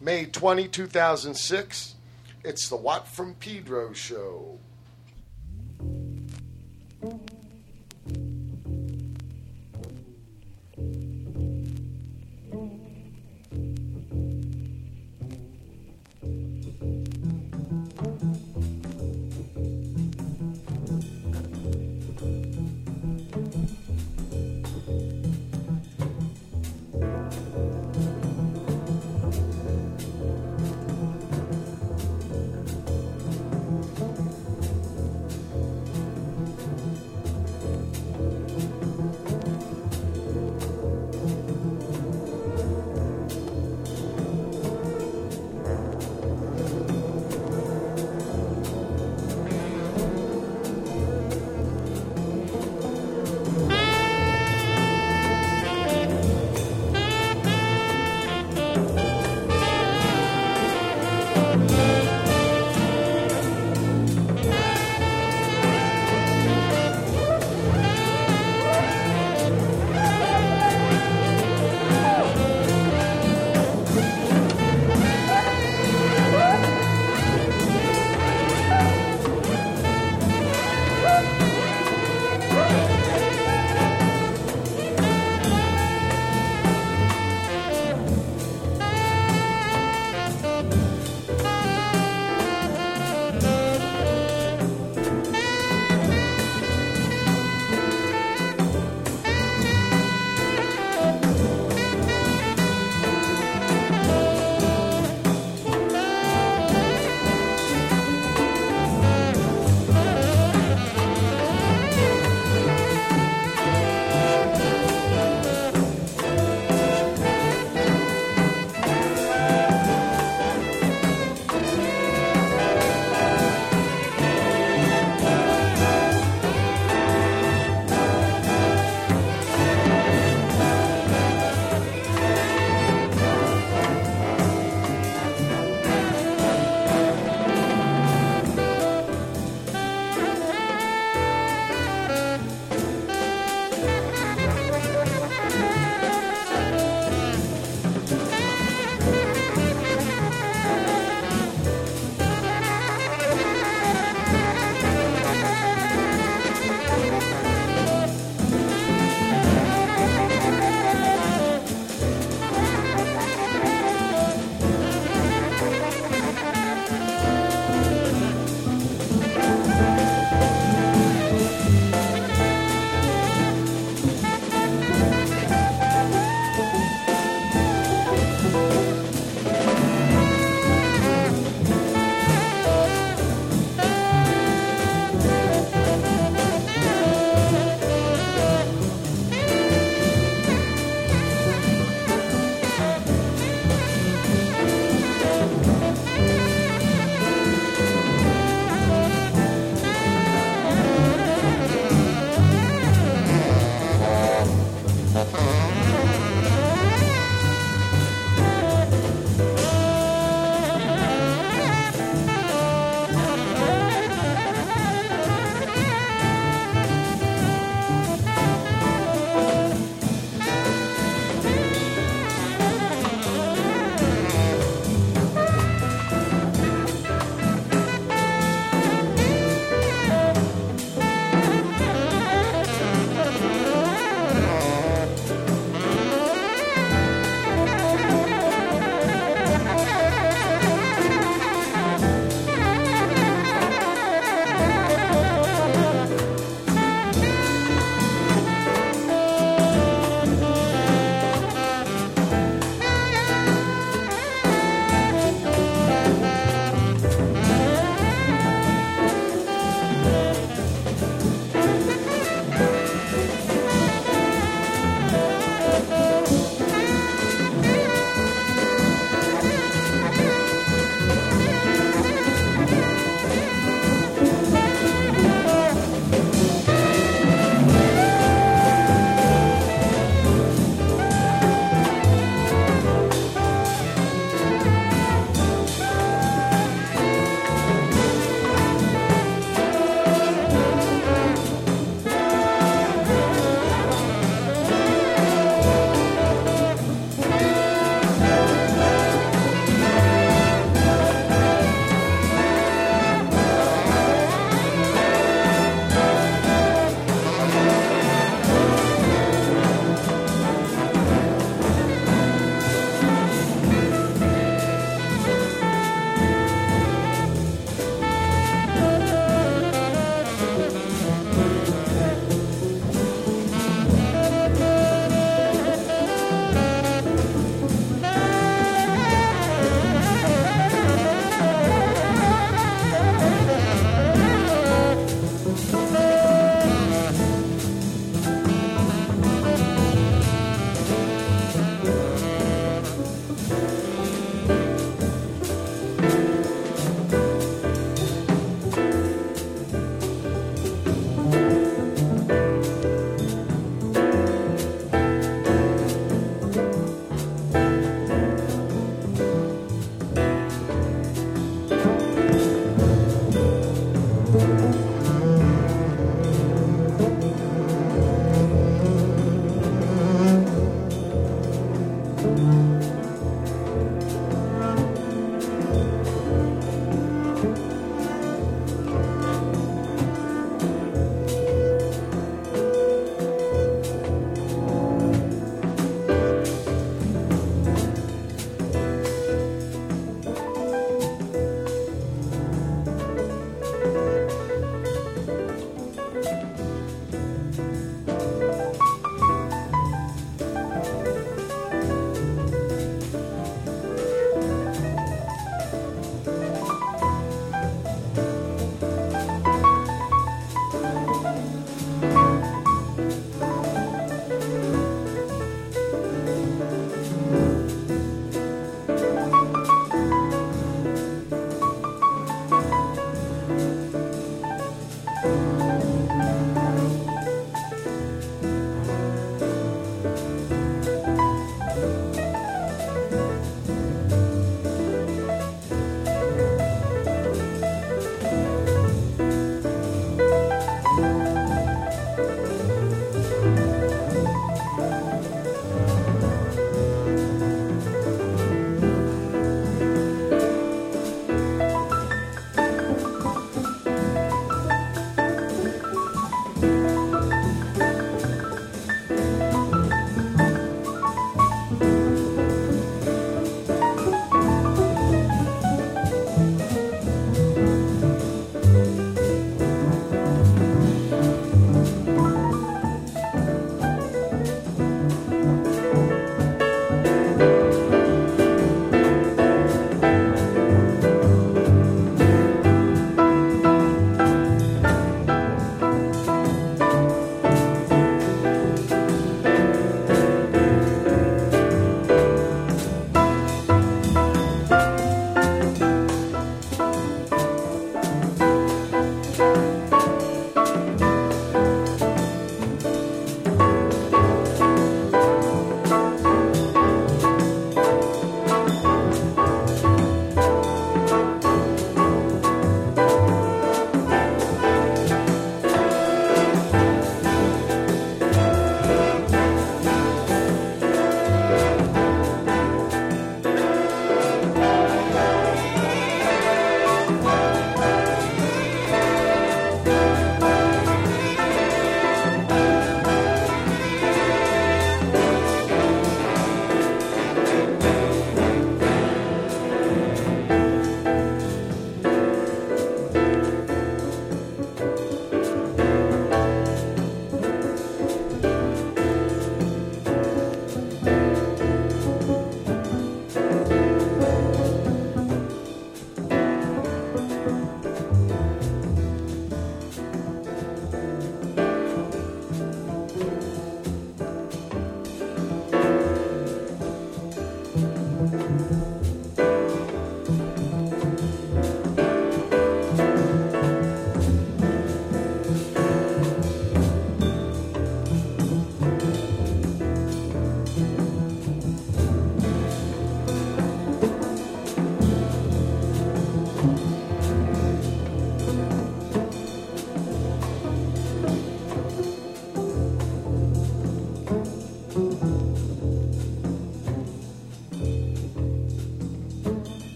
May 20, 2006. It's the Watt from Pedro show.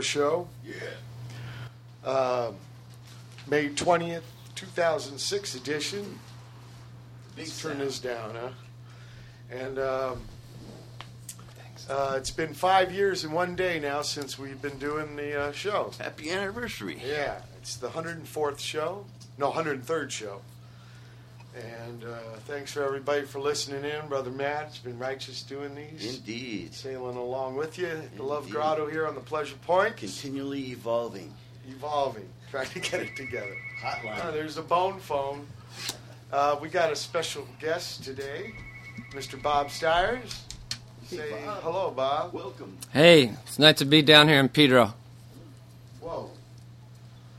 Show. Yeah. Uh, May 20th, 2006 edition. Big Let's turn this down, huh? And um, uh, it's been five years and one day now since we've been doing the uh, show. Happy anniversary. Yeah, it's the 104th show. No, 103rd show. And uh, thanks for everybody for listening in. Brother Matt, it's been righteous doing these. Indeed. Sailing along with you. The Love Grotto here on the Pleasure Point. Continually evolving. Evolving, trying to get it together. Oh, Hotline. there's a bone phone. Uh, we got a special guest today, Mr. Bob Stiers. Hey, Say Bob. hello, Bob. Welcome. Hey, it's nice to be down here in Pedro. Whoa.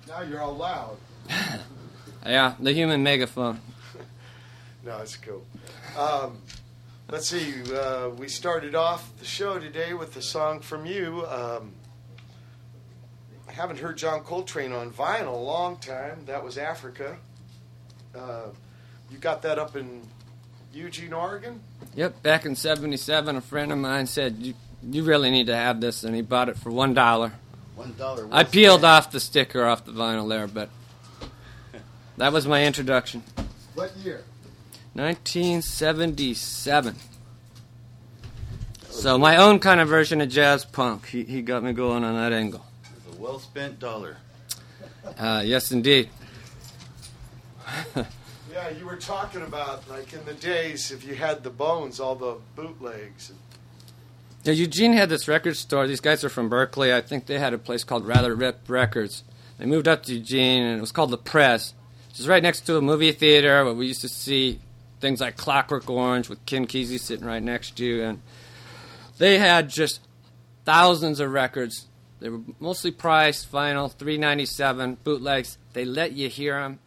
Now you're all loud. Yeah, the human megaphone. No, it's cool. Um, let's see. Uh, we started off the show today with a song from you. Um, I haven't heard John Coltrane on vinyl a long time. That was Africa. Uh, you got that up in Eugene, Oregon? Yep, back in '77, a friend of mine said, "You, you really need to have this," and he bought it for one dollar. One dollar. I peeled off the sticker off the vinyl there, but that was my introduction. What year? 1977. So my own kind of version of jazz punk. He, he got me going on that angle. A well spent dollar. Uh, yes, indeed. Yeah, you were talking about like in the days if you had the bones, all the bootlegs. Yeah, Eugene had this record store. These guys are from Berkeley. I think they had a place called Rather Rip Records. They moved up to Eugene, and it was called the Press. It was right next to a movie theater where we used to see things like Clockwork Orange with Ken Kesey sitting right next to you. And they had just thousands of records. They were mostly priced vinyl, three ninety seven bootlegs. They let you hear them.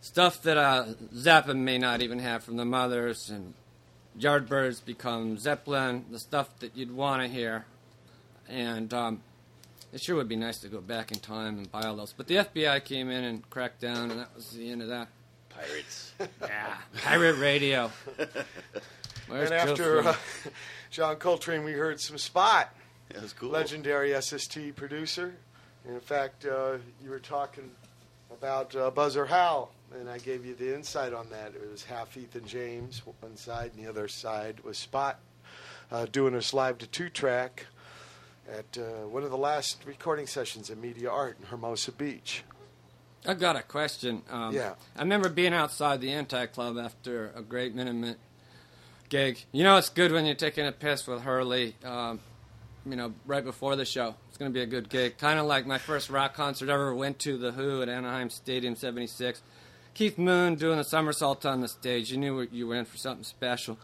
Stuff that uh, Zeppelin may not even have from the Mothers and Yardbirds become Zeppelin, the stuff that you'd want to hear. And um, it sure would be nice to go back in time and buy all those. But the FBI came in and cracked down, and that was the end of that. Pirates. Yeah, pirate radio. Where's and after uh, John Coltrane, we heard some Spot. That was cool. legendary SST producer. And in fact, uh, you were talking about uh, Buzz or Howl, and I gave you the insight on that. It was half Ethan James, one side, and the other side was Spot uh, doing us live to two track at uh, one of the last recording sessions at Media Art in Hermosa Beach. I've got a question. Um, Yeah. I remember being outside the Anti Club after a great Minute gig. You know, it's good when you're taking a piss with Hurley. Um, you know, right before the show. It's going to be a good gig. Kind of like my first rock concert I ever went to, The Who at Anaheim Stadium '76. Keith Moon doing a somersault on the stage. You knew you were in for something special.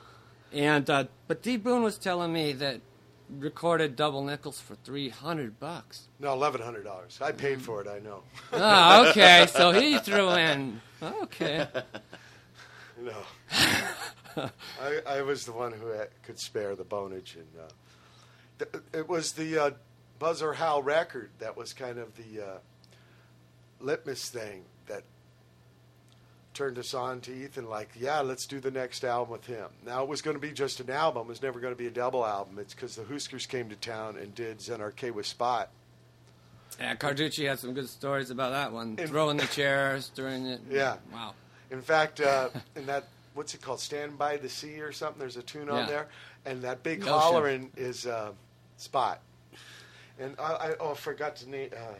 And uh, but D Boon was telling me that recorded double nickels for three hundred bucks. No, eleven hundred dollars. I paid for it. I know. Oh, okay. So he threw in. Okay. No, I, I was the one who had, could spare the bonage, and uh, th- it was the uh, Buzz or Howl record that was kind of the uh, litmus thing turned us on to Ethan. Like, yeah, let's do the next album with him. Now it was going to be just an album; it was never going to be a double album. It's because the Huskers came to town and did Zen Arcade with Spot. Yeah, Carducci had some good stories about that one. And- Throwing the chairs during it. Yeah. Wow. In fact, uh, in that what's it called, "Stand by the Sea" or something. There's a tune on there, and that big Ocean. hollering is uh, Spot. And I, I oh, I forgot to name. uh,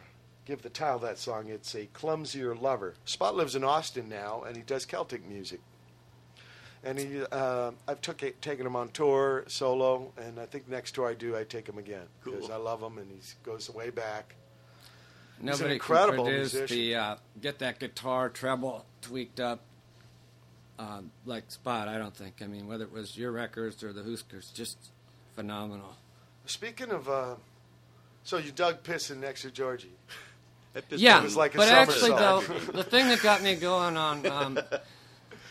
give the title that song. It's a clumsier lover. Spot lives in Austin now, and he does Celtic music. And he, uh, I've took it, taken him on tour solo, and I think next tour I do, I take him again because Cool. I love him, and he goes way back. an Nobody incredible can produce musician. the uh, get that guitar treble tweaked up uh, like Spot. I don't think. I mean, whether it was your records or the Huskers, just phenomenal. Speaking of, uh, so you dug pissing next to Georgie. Yeah, like but actually, though, the thing that got me going on um,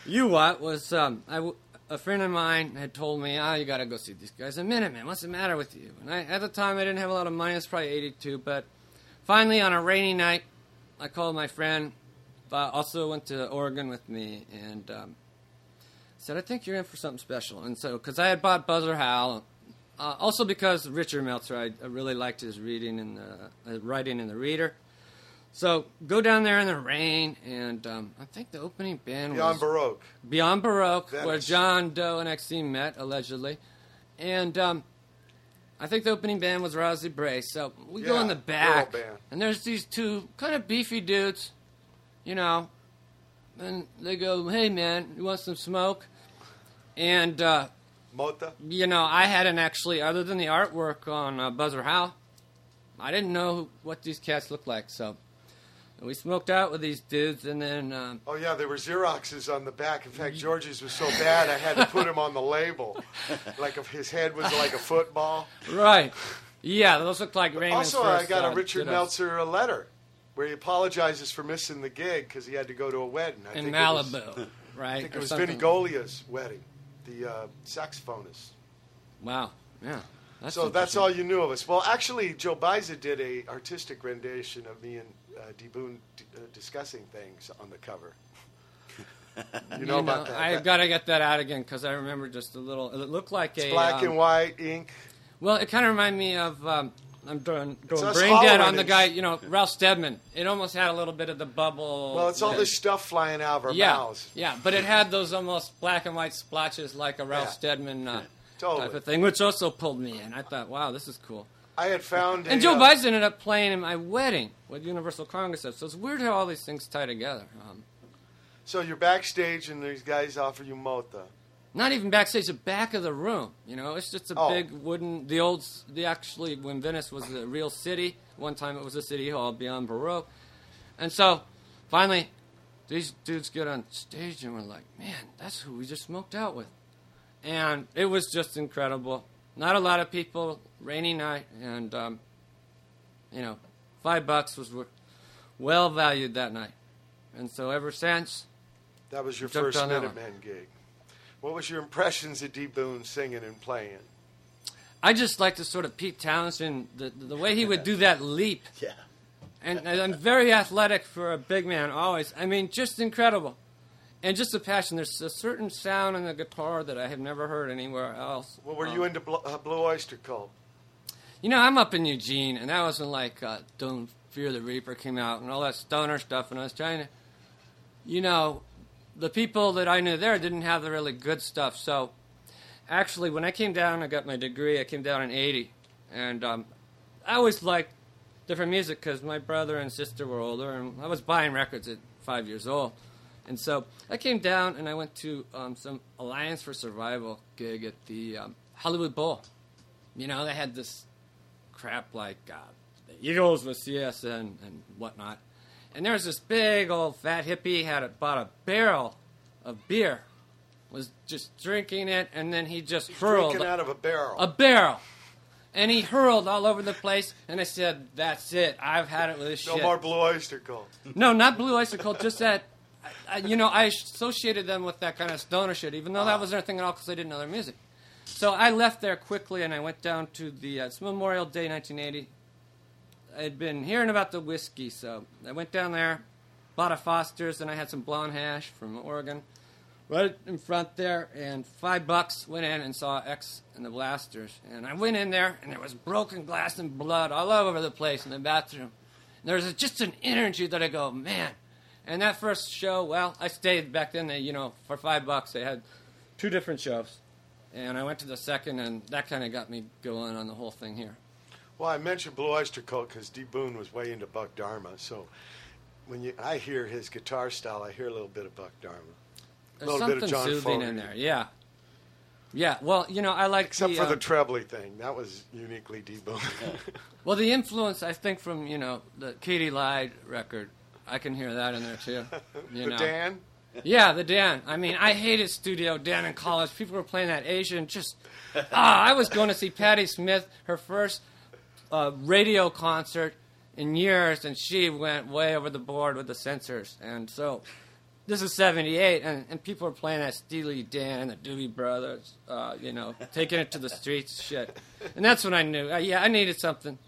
you what was um, I w- a friend of mine had told me, "Ah, you got to go see these guys." A minute, man. What's the matter with you? And I, at the time, I didn't have a lot of money. It's probably '82, but finally, on a rainy night, I called my friend. Uh, also went to Oregon with me, and um, said, "I think you're in for something special." And so, because I had bought Buzz or Howl Uh, also because Richard Meltzer, I, I really liked his reading and the uh, writing in the Reader. So go down there in the rain, and um, I think the opening band was Beyond was Baroque. Beyond Baroque, where John Doe and Exene met allegedly, and um, I think the opening band was Rousey Brace. So we go in the back, and there's these two kind of beefy dudes, you know, and they go, "Hey man, you want some smoke?" And uh, Mota. you know, I hadn't actually, other than the artwork on uh, Buzzer Howe, I didn't know what these cats looked like. So we smoked out with these dudes, and then um, Oh yeah, there were Xeroxes on the back. In fact, George's was so bad I had to put him on the label, like if his head was like a football. right, yeah, those looked like Raymond's also, I got uh, a Richard. Meltzer a letter where he apologizes for missing the gig because he had to go to a wedding. I in think it was- Malibu, right? I think it was something. Vinnie Golia's wedding, the uh, saxophonist. Wow, yeah. That's so that's all you knew of us. Well, actually, Joe Baiza did a artistic rendition of me and uh, D. Boon d- uh, discussing things on the cover. You know about that? I've got to get that out again because I remember just a little. It looked like it's a black um, and white ink. Well, it kind of reminded me of. Um, I'm doing, going brain dead on the guy, you know, Ralph Steadman. It almost had a little bit of the bubble. Well, it's all that- this stuff flying out of our yeah, mouths. Yeah, but it had those almost black and white splotches like a Ralph Yeah. Steadman uh, Totally. type of thing, which also pulled me in. I thought, wow, this is cool. I had found. And a, Joe uh, Biden ended up playing in my wedding with Universal Congress. So it's weird how all these things tie together. Um, So you're backstage, and these guys offer you mota. not even backstage, the back of the room. You know, it's just a Oh. big wooden. The old, the actually when Venice was a real city. One time it was a city hall beyond Baroque, and so finally, these dudes get on stage and we're like, man, that's who we just smoked out with, and it was just incredible. Not a lot of people, rainy night, and um, you know, five bucks was well valued that night, and so ever since. That was your first that gig. What was your impressions of D. Boon singing and playing? I just like to sort of Pete Townshend, the, the way he would do that leap. Yeah. And, and I'm very athletic for a big man, always. I mean, just incredible. And just the passion. There's a certain sound in the guitar that I have never heard anywhere else. Well, were Um, you into Bl- uh, Blue Oyster Cult? You know, I'm up in Eugene, and that wasn't like uh, Don't Fear the Reaper came out and all that stoner stuff. And I was trying to, you know, the people that I knew there didn't have the really good stuff. So actually, when I came down, I got my degree. I came down in '80, and um, I always liked different music because my brother and sister were older, and I was buying records at five years old. And so I came down and I went to um, some Alliance for Survival gig at the um, Hollywood Bowl. You know, they had this crap like uh, the Eagles with CSN and whatnot. And there was this big old fat hippie had a, bought a barrel of beer, was just drinking it, and then he just hurled Drinking out of a barrel. a barrel. And he hurled all over the place, and I said, "That's it. I've had it with this no shit." more Blue Oyster Cult. No, not Blue Oyster Cult. Just that, I, you know, I associated them with that kind of stoner shit, even though that wasn't their thing at all because I didn't know their music. So I left there quickly, and I went down to the uh, Memorial Day, 1980. I had been hearing about the whiskey, so I went down there, bought a Foster's, and I had some blonde hash from Oregon, right in front there, and five bucks. Went in and saw X and the Blasters, and I went in there, and there was broken glass and blood all over the place in the bathroom. And there was just an energy that I go, man. And that first show, well, I stayed back then. They, you know, for five bucks, they had two different shows, and I went to the second, and that kind of got me going on the whole thing here. Well, I mentioned Blue Oyster Cult because D. Boon was way into Buck Dharma. So when you, I hear his guitar style, I hear a little bit of Buck Dharma. a little bit of John soothing Fogerty. in there, yeah. Yeah, well, you know, I like Except the, for the um, trebly thing. That was uniquely D. Boon. well, the influence I think from you know the Katy Lied record, I can hear that in there too. You the know, Dan? Yeah, the Dan. I mean, I hated Steely Dan in college. People were playing that Asian. Just ah, I was going to see Patti Smith, her first uh, radio concert in years, and she went way over the board with the censors. And so, this is '78, and, and people were playing that Steely Dan, the Doobie Brothers, uh, you know, taking it to the streets, shit. And that's when I knew, uh, yeah, I needed something.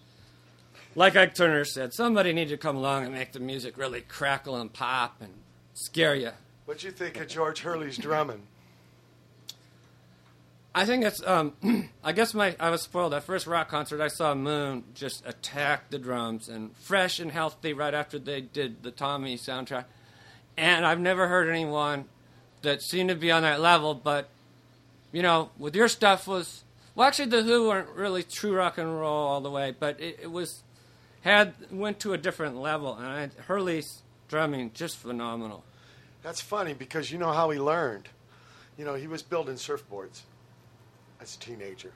Like Ike Turner said, somebody needed to come along and make the music really crackle and pop and scare you. What'd you think of George Hurley's drumming? I think it's. Um, I guess my I was spoiled. That first rock concert, I saw Moon just attack the drums and fresh and healthy right after they did the Tommy soundtrack. And I've never heard anyone that seemed to be on that level. But you know, with your stuff was well, actually the Who weren't really true rock and roll all the way, but it, it was had went to a different level. And I, Hurley's drumming just phenomenal. That's funny because you know how he learned. You know, he was building surfboards as a teenager.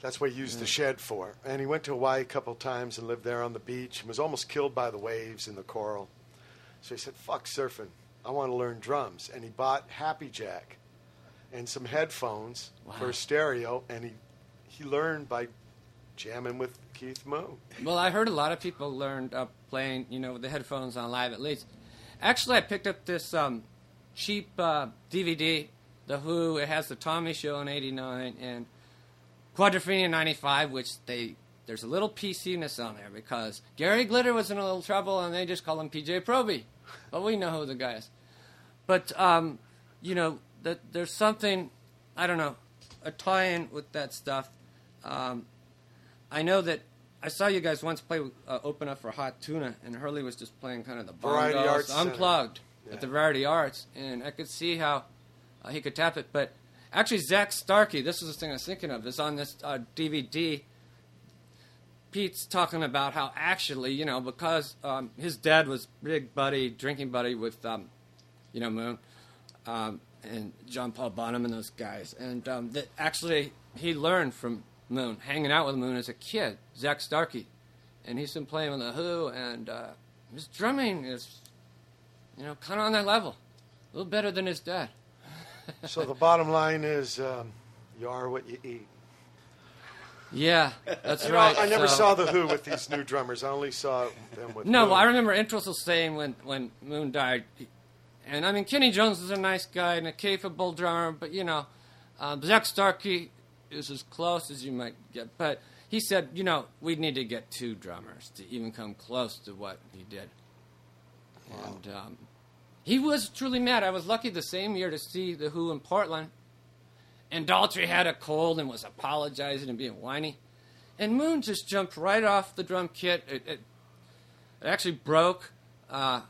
That's what he used the shed for. And he went to Hawaii a couple times and lived there on the beach and was almost killed by the waves and the coral. So he said, fuck surfing. I want to learn drums. And he bought Happy Jack and some headphones for a stereo. And he, he learned by jamming with Keith Moon. Well, I heard a lot of people learned uh, playing, you know, with the headphones on live at least. Actually, I picked up this um, cheap uh, DVD, The Who. It has the Tommy Show in '89 and Quadrophenia '95, which they there's a little PC-ness on there because Gary Glitter was in a little trouble and they just call him PJ Proby, but we know who the guy is. But um, you know, that there's something I don't know, a tie-in with that stuff. Um, I know that I saw you guys once play uh, open up for Hot Tuna, and Hurley was just playing kind of the Variety bongos Arts unplugged Yeah. at the Variety Arts, and I could see how uh, he could tap it. But actually, Zak Starkey, this is the thing I was thinking of, is on this uh, DVD. Pete's talking about how actually, you know, because um, his dad was big buddy, drinking buddy with, um, you know, Moon um, and John Paul Bonham and those guys, and um, that actually he learned from Moon, hanging out with Moon as a kid, Zak Starkey, and he's been playing with the Who, and uh, his drumming is, you know, kind of on that level, a little better than his dad. So the bottom line is um, you are what you eat. Yeah, that's You know, right. I never so- saw The Who with these new drummers. I only saw them with No, Moon. well, I remember was saying when, when Moon died, and I mean, Kenny Jones is a nice guy and a capable drummer, but you know, um, Zak Starkey is as close as you might get. But he said, you know, we need to get two drummers to even come close to what he did. And um, he was truly mad. I was lucky the same year to see The Who in Portland, and Daltrey had a cold and was apologizing and being whiny. And Moon just jumped right off the drum kit. It, it, it actually broke uh,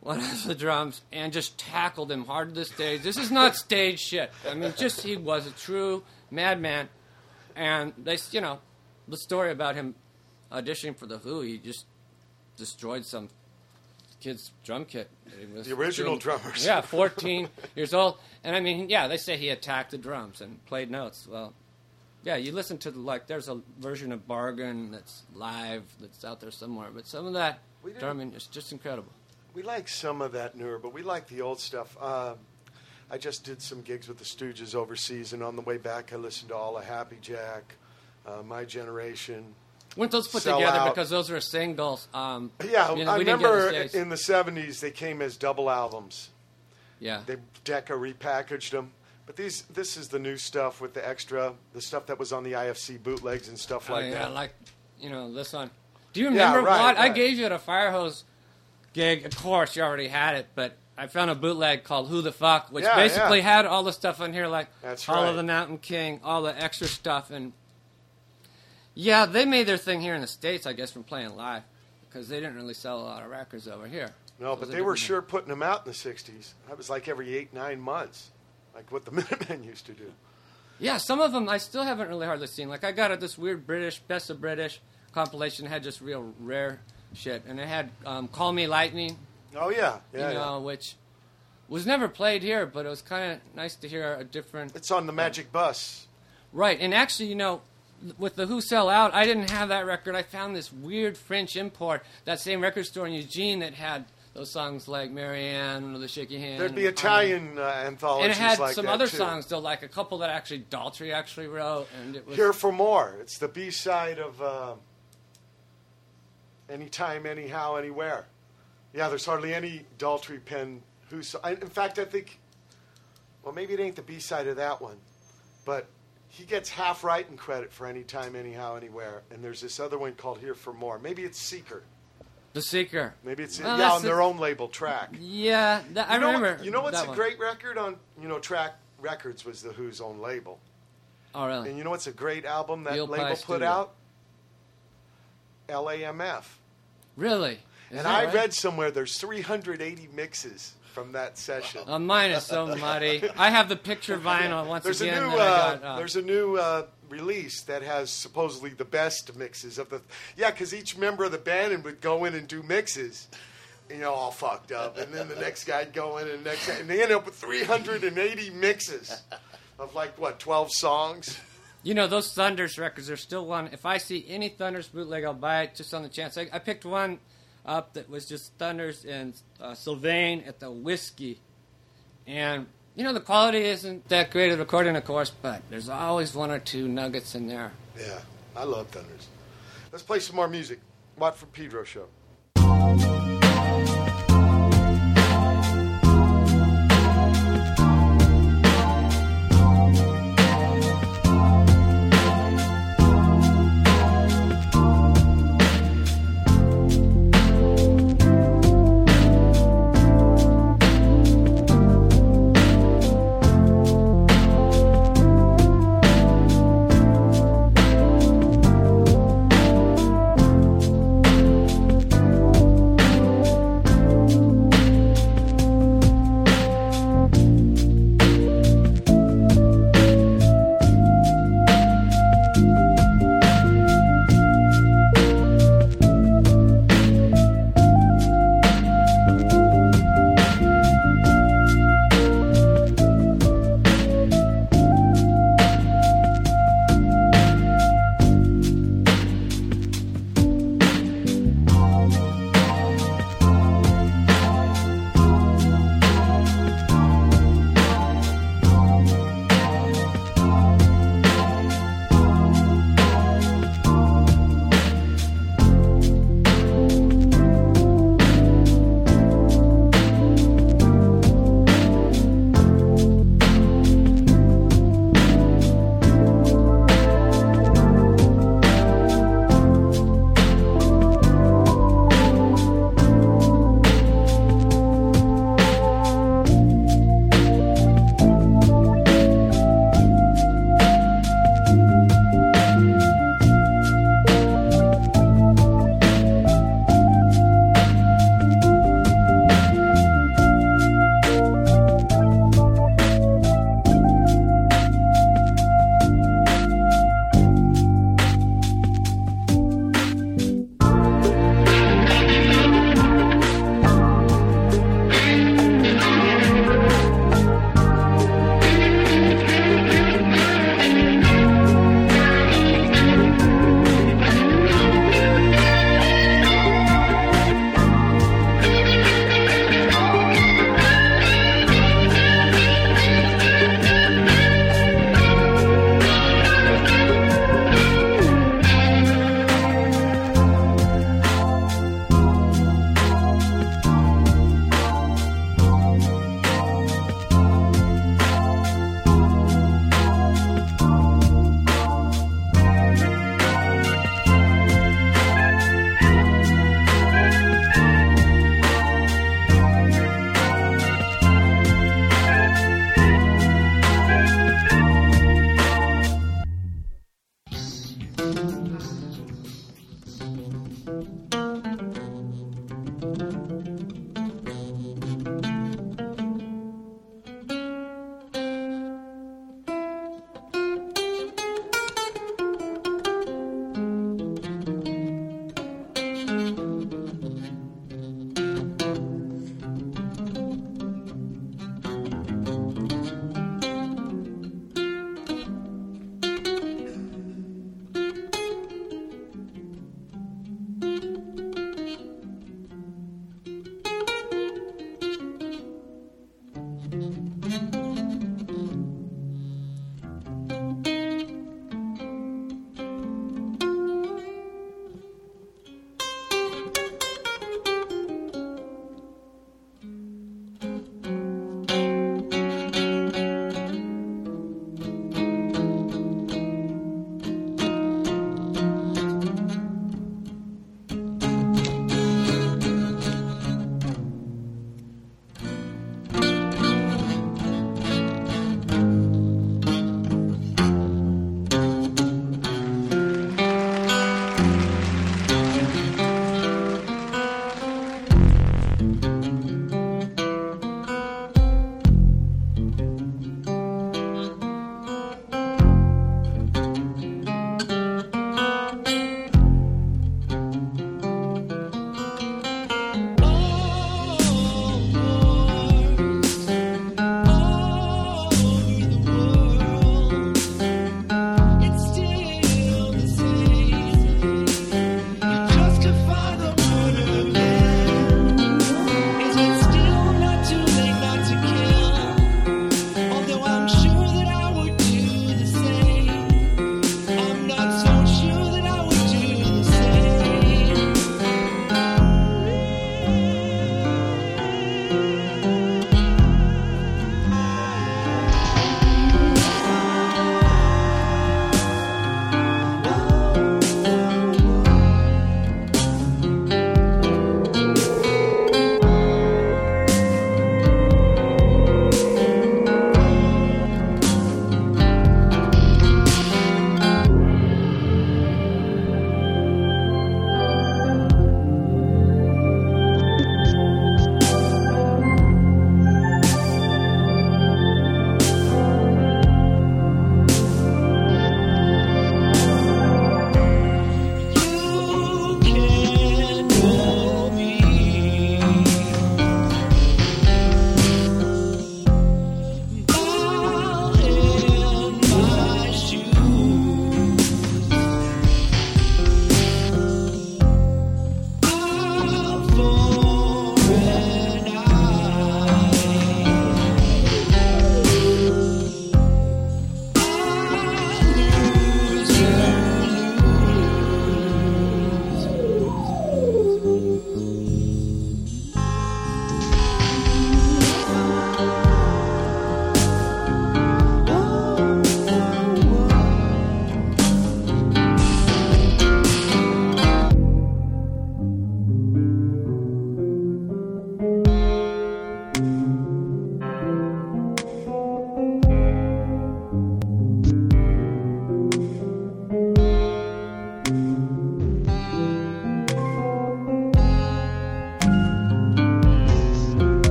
one of the drums and just tackled him hard to the stage. This is not stage shit. I mean, just he was a true madman. And they, you know, the story about him auditioning for the Who, he just destroyed some kid's drum kit. Was The original doing- drummers. Yeah, 14 years old. And I mean, yeah, they say he attacked the drums and played notes. Well, yeah, you listen to the, like, there's a version of Bargain that's live that's out there somewhere, but some of that drumming is just incredible. We like some of that newer, but we like the old stuff. Uh, I just did some gigs with the Stooges overseas, and on the way back, I listened to all of Happy Jack, uh, My Generation. Weren't those put together Out. because those were singles? Um, Yeah, you know, I we didn't get remember in the '70s they came as double albums. yeah. They Decca repackaged them, but these this is the new stuff with the extra, the stuff that was on the IFC bootlegs and stuff Oh, like yeah, that. like you know this one. Do you Yeah, remember right, what I gave you at a fire hose gig? Of course, you already had it, but I found a bootleg called "Who the Fuck," which Yeah, basically yeah. had all the stuff on here, like That's right. of the Mountain King, all the extra stuff, and yeah, they made their thing here in the states, I guess, from playing live because they didn't really sell a lot of records over here. no, So but they were sure putting them out in the '60s. That was like every eight nine months, like what the Minutemen used to do. Yeah, some of them I still haven't really hardly seen. Like I got this weird British Best of British compilation had just real rare shit, and it had um, "Call Me Lightning." Oh yeah, yeah. you yeah. know, which was never played here, but it was kind of nice to hear a different. It's on the Magic Bus. Right, and actually, you know, with the Who Sell Out, I didn't have that record. I found this weird French import, that same record store in Eugene that had those songs like Mary Anne or the Shaky Hand. There'd be Italian uh, And it had like some other too. songs, though, like a couple that actually Daltrey actually wrote, and it was Here for more. It's the B side of uh, Anytime, Anyhow, Anywhere. Yeah, there's hardly any Daltrey pen. Who's I, in fact, I think. Well, maybe it ain't the B side of that one, but he gets half writing credit for Anytime, Anyhow, Anywhere. And there's this other one called Here for More. Maybe it's Seeker. The Seeker. Maybe it's Well, yeah on their the- own label track. Yeah, that, I you know, remember. You know what's a one. great record on? You know, Track Records was the Who's own label. Oh, really? And you know what's a great album that label put Studio. out? LAMF. Really? Is and I right? read somewhere there's 380 mixes from that session. Uh, mine is so muddy. I have the picture vinyl once there's a again. new that I uh, got, uh, there's a new uh, release that has supposedly the best mixes of the yeah because each member of the band would go in and do mixes you know all fucked up and then the next guy'd go in and next guy, and they end up with 380 mixes of like what 12 songs You know, those Thunders records are still one. If I see any Thunders bootleg, I'll buy it just on the chance. I, I picked one up that was just Thunders and uh, Sylvain at the Whiskey. And, you know, the quality isn't that great of recording, of course, but there's always one or two nuggets in there. yeah I love Thunders let's play some more music Watt from Pedro show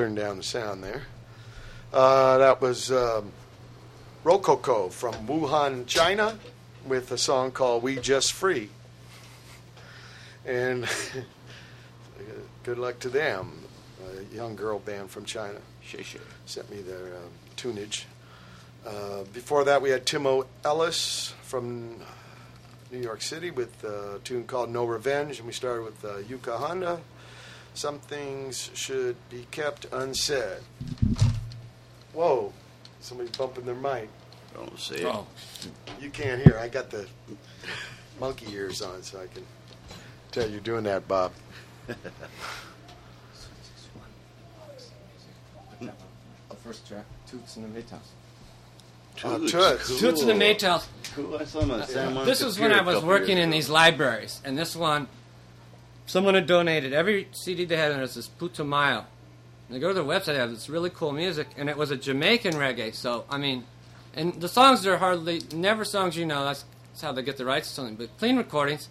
turn down the sound there. Uh, that was um, Rococo from Wuhan, China, with a song called "We Just Free." And good luck to them, a young girl band from China Shay. sent me their um, tunage. Uh, before that, we had Timo Ellis from New York City with a tune called No Revenge, and we started with uh, Yuka Honda. Some things should be kept unsaid. Whoa, somebody's bumping their mic. Don't say it. Oh, You can't hear. I got the monkey ears on, so I can tell you're doing that, Bob. the first track, Toots and the Maytals. Uh, Toots, Toots. cool. Toots and the Maytals. Cool. I saw him at San This was when I was working in these libraries, and this one, someone had donated every CD they had, and it was this Putumayo. And they go to their website, they have this really cool music, and it was a Jamaican reggae. So I mean, and the songs are hardly never songs you know. That's, that's how they get the rights to something, but clean recordings.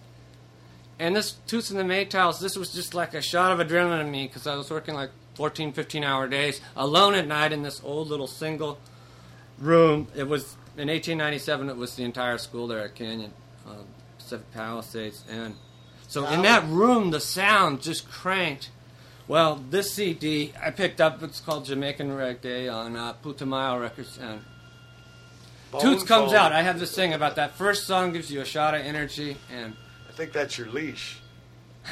And this Toots and the Maytals, this was just like a shot of adrenaline in me because I was working like 14, 15 hour days alone at night in this old little single room. It was in 1897. It was the entire school there at Canyon, uh, Pacific Palisades, and so in that room the sound just cranked. Well, this CD I picked up. It's called Jamaican Reggae on uh, Putumayo Records, and Toots comes phone. out. I have this thing about that first song gives you a shot of energy, and I think that's your leash.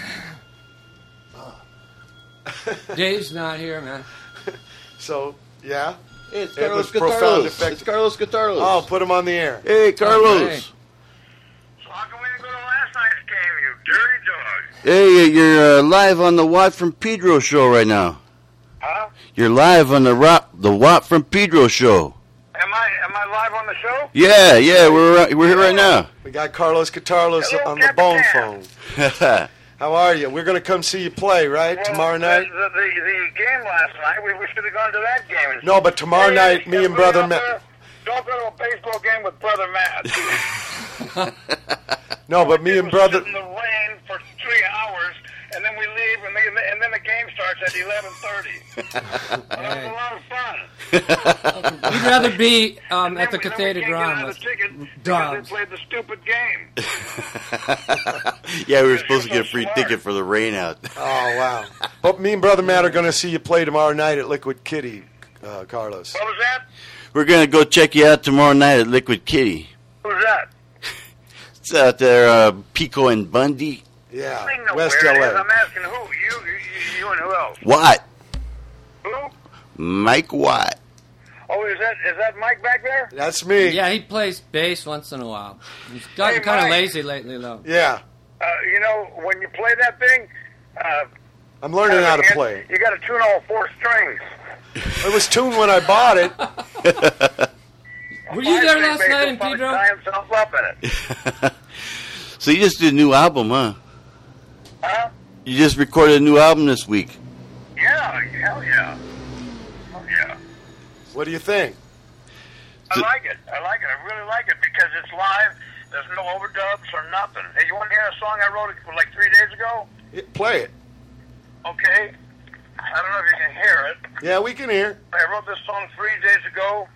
Dave's not here, man. So, yeah. It's It Carlos was profound Guitarlos. It's Carlos Guitarlos. Oh, put him on the air. Hey, Carlos. Okay. So how come we didn't go to last night's game, you dirty dog? Hey, you're uh, live on the Watt from Pedro show right now. Huh? You're live on the Rock, the Watt from Pedro show. Am I am I live on the show? Yeah, yeah, we're we're here right now. We got Carlos Guitarlos Hello, on the bone Capitan. phone. How are you? We're going to come see you play, right? Well, tomorrow night? The, the, the game last night, we, we should have gone to that game. No, but tomorrow Hey, night, me and Brother go Matt. there- Don't go to a baseball game with Brother Matt. No, but me and We'll Brother. sit in the rain for three hours, and then we leave, and, they, and then the game starts at eleven thirty. That was a lot of fun. We'd rather be um, at the then we- then we Cathedral can't get out Ground. of the ticket because dogs. They played the stupid game. yeah, we were supposed to get a free ticket for the rain out. Oh, wow. But me and Brother Matt are going to see you play tomorrow night at Liquid Kitty, uh, Carlos. What was that? We're gonna go check you out tomorrow night at Liquid Kitty. Who's that? It's out there, uh, Pico and Bundy. Yeah, I know West where it is. LA. I'm asking who? You, you, you, and who else? Watt, Who? Mike Watt. Oh, is that is that Mike back there? That's me. Yeah, he plays bass once in a while. He's gotten Hey, kind of lazy lately, though. Yeah. Uh, you know, when you play that thing, uh, I'm learning how to you- play. You got to tune all four strings. It was tuned when I bought it. Were you there Five-string last bass night in probably Pedro? Tie himself up in it. so you just did a new album, huh? Huh? You just recorded a new album this week. Yeah, hell yeah. Hell yeah. What do you think? I like it. I like it. I really like it because it's live. There's no overdubs or nothing. Hey, you want to hear a song I wrote like three days ago? Yeah, Play it. Okay. I don't know if you can hear it. Yeah, we can hear. I wrote this song three days ago,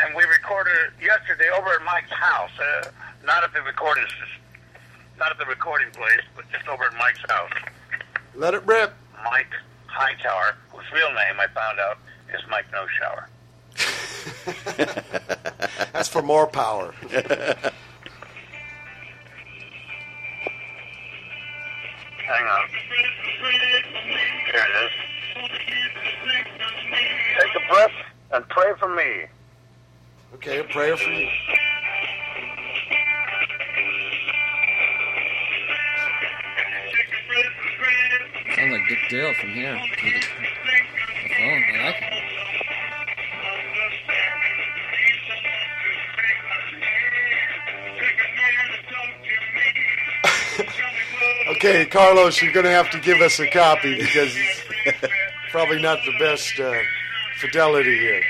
and we recorded it yesterday over at Mike's house. Uh, not at the recording, not at the recording place, but just over at Mike's house. Let it rip. Mike Hightower, whose real name I found out is Mike No Shower. That's for more power. Hang on. Here it is. Take a breath and pray for me. Okay, a prayer for you. Sounds like Dick Dale from here. With the- the phone. I like it. Okay, Carlos, you're going to have to give us a copy because it's probably not the best uh, fidelity here.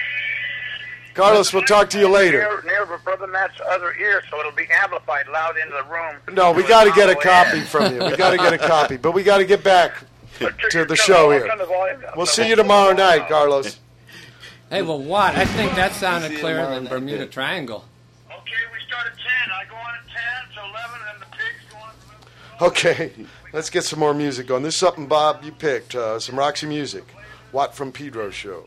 Carlos, we'll talk to you later. Near, near Brother Matt's other ear, so it'll be amplified loud into the room. No, we got to get a copy from you. We got to get a copy, but we got to get back to the show here. We'll see you tomorrow night, Carlos. Hey, well, what? I think that sounded clearer than Bermuda Triangle. Okay, we start at 10. I go on Okay, let's get some more music going. This is something Bob you picked, uh, some Roxy music. What from Pedro show.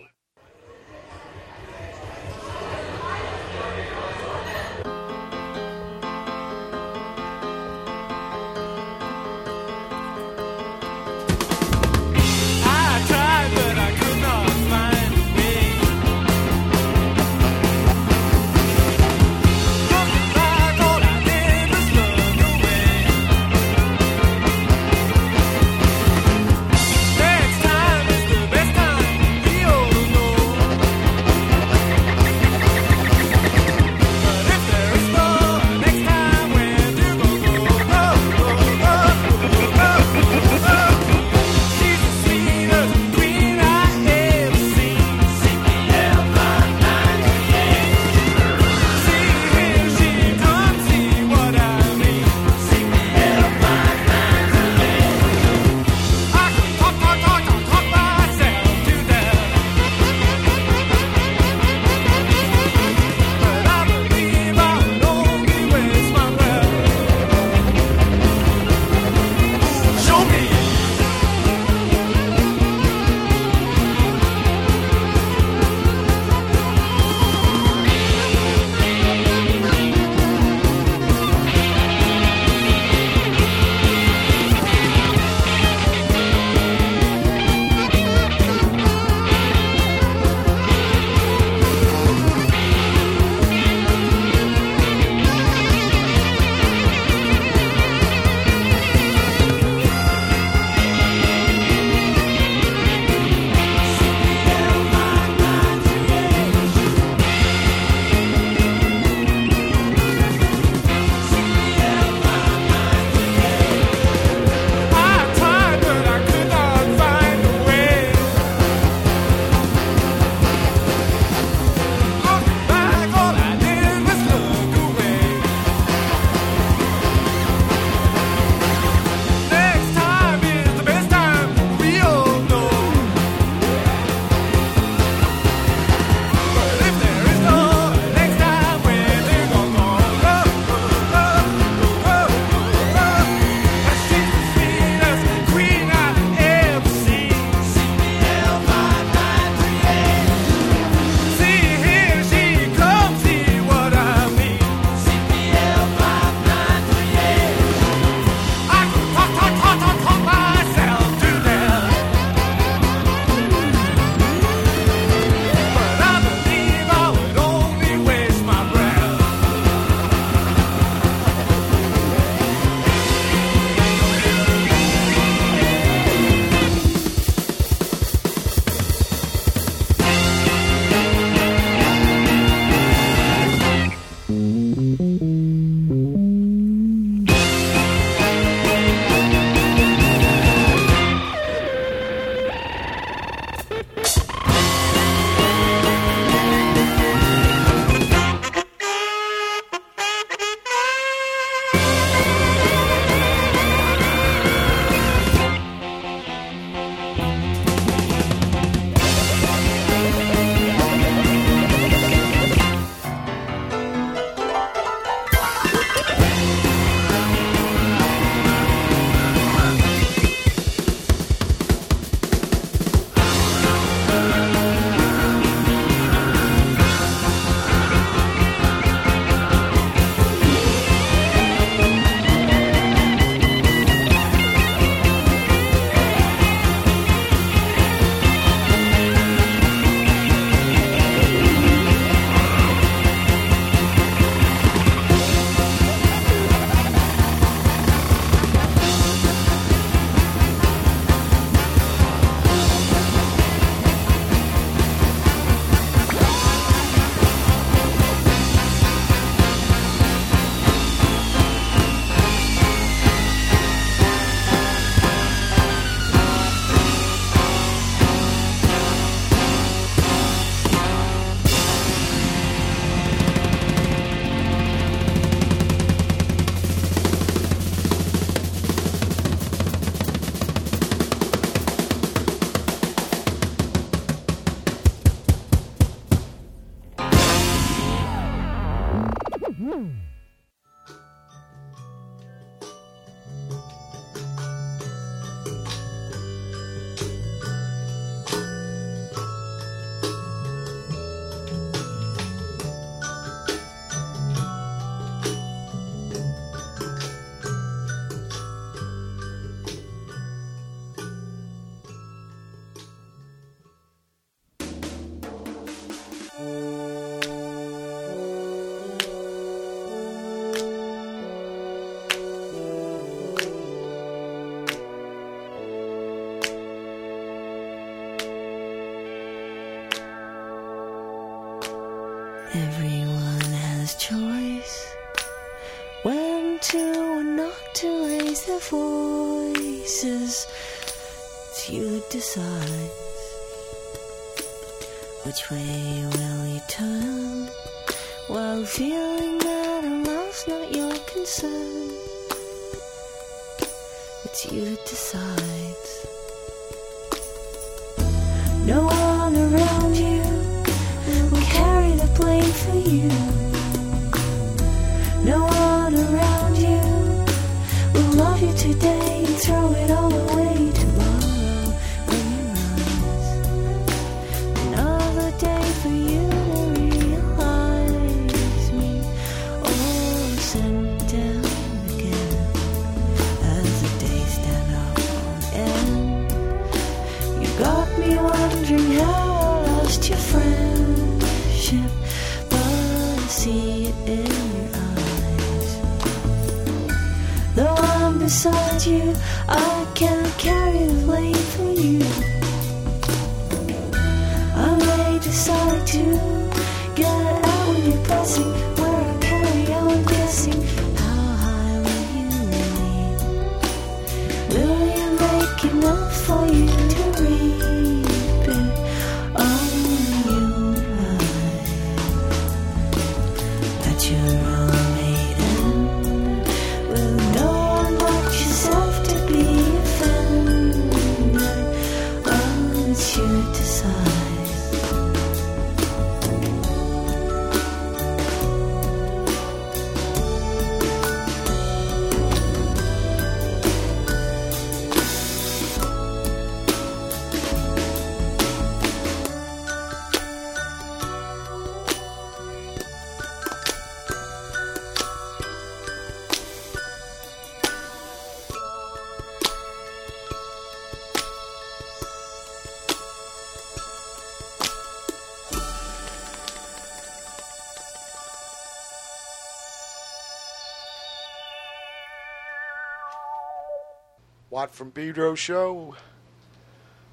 From Pedro show.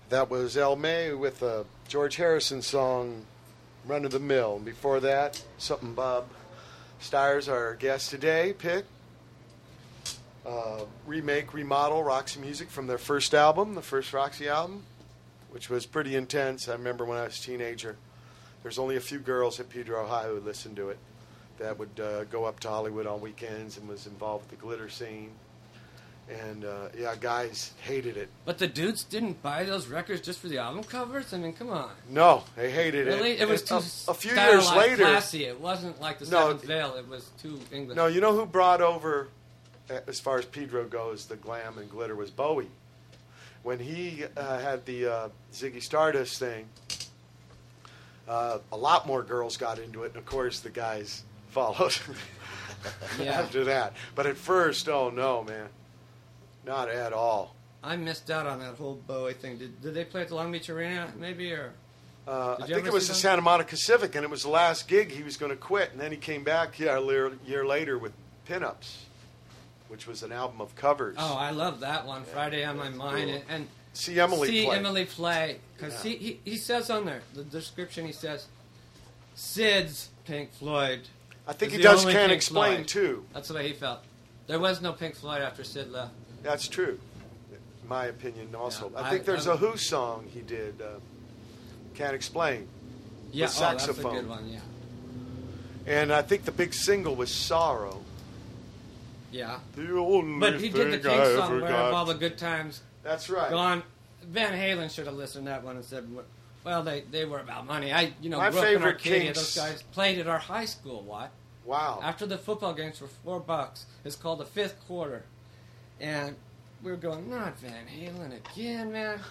That was El May with a George Harrison song, Run of the Mill. And before that, something Bob Stires, our guest today, picked. Uh, remake, remodel Roxy music from their first album, the first Roxy album, which was pretty intense. I remember when I was a teenager. There's only a few girls at Pedro High who listened to it that would uh, go up to Hollywood on weekends and was involved with the glitter scene. And uh, yeah, guys hated it. But the dudes didn't buy those records just for the album covers. I mean, come on. No, they hated Really, it. it was And too a, a few years later. classy. It wasn't like the No, Seventh Veil. It was too English. No, you know who brought over, as far as Pedro goes, the glam and glitter was Bowie. When he uh, had the uh, Ziggy Stardust thing, uh, a lot more girls got into it, and of course the guys followed Yeah. after that. But at first, oh no, man, not at all. I missed out on that whole Bowie thing. Did, did they play at the Long Beach Arena, maybe, or Uh, I think it was the them? Santa Monica Civic, and it was the last gig he was going to quit, and then he came back yeah, a year, year later with Pinups, which was an album of covers. Oh, I love that one. Friday on my mind, cool. and, See Emily see play. Emily play because Yeah. he, he he says on there the description he says Sid's Pink Floyd. I think he does Can't Pink Explain Floyd. too. That's the way he felt. There was no Pink Floyd after Sid left. That's true. My opinion, also. Yeah, I think I- there's a Who song he did. Uh, Can't Explain. Yeah, oh, that's a saxophone. good one. Yeah, And I think the big single was Sorrow. yeah. The only But he did the I song where all the good times That's right. gone. Van Halen should have listened to that one and said, "Well, they, they were about money." I you know My grew up in favorite Arcadia. Those guys played at our high school. What? Wow. After the football games for four bucks, it's called the fifth quarter, and we were going, "Not Van Halen again, man."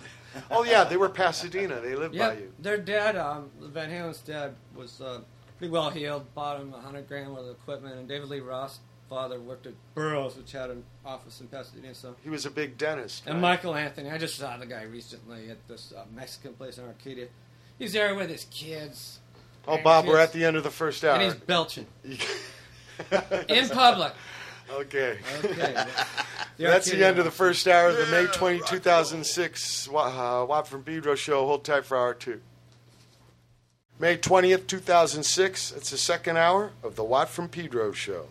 Oh, yeah, they were Pasadena. They lived Yeah, by you. their dad, um, Van Halen's dad, was uh, pretty well heeled. Bought him a hundred grand worth of equipment, and David Lee Roth's father worked at Burroughs, which had an office in Pasadena. So, He was a big dentist. and right? Michael Anthony, I just saw the guy recently at this uh, Mexican place in Arcadia. He's there with his kids. Oh, Bob, we're at the end of the first hour. and he's belching in public. Okay. Okay, That's the end of the first hour of the May 20, 2006 Wa- uh, Watt from Pedro show. Hold tight for hour two. May 20th, 2006. It's the second hour of the Watt from Pedro show.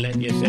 Let you.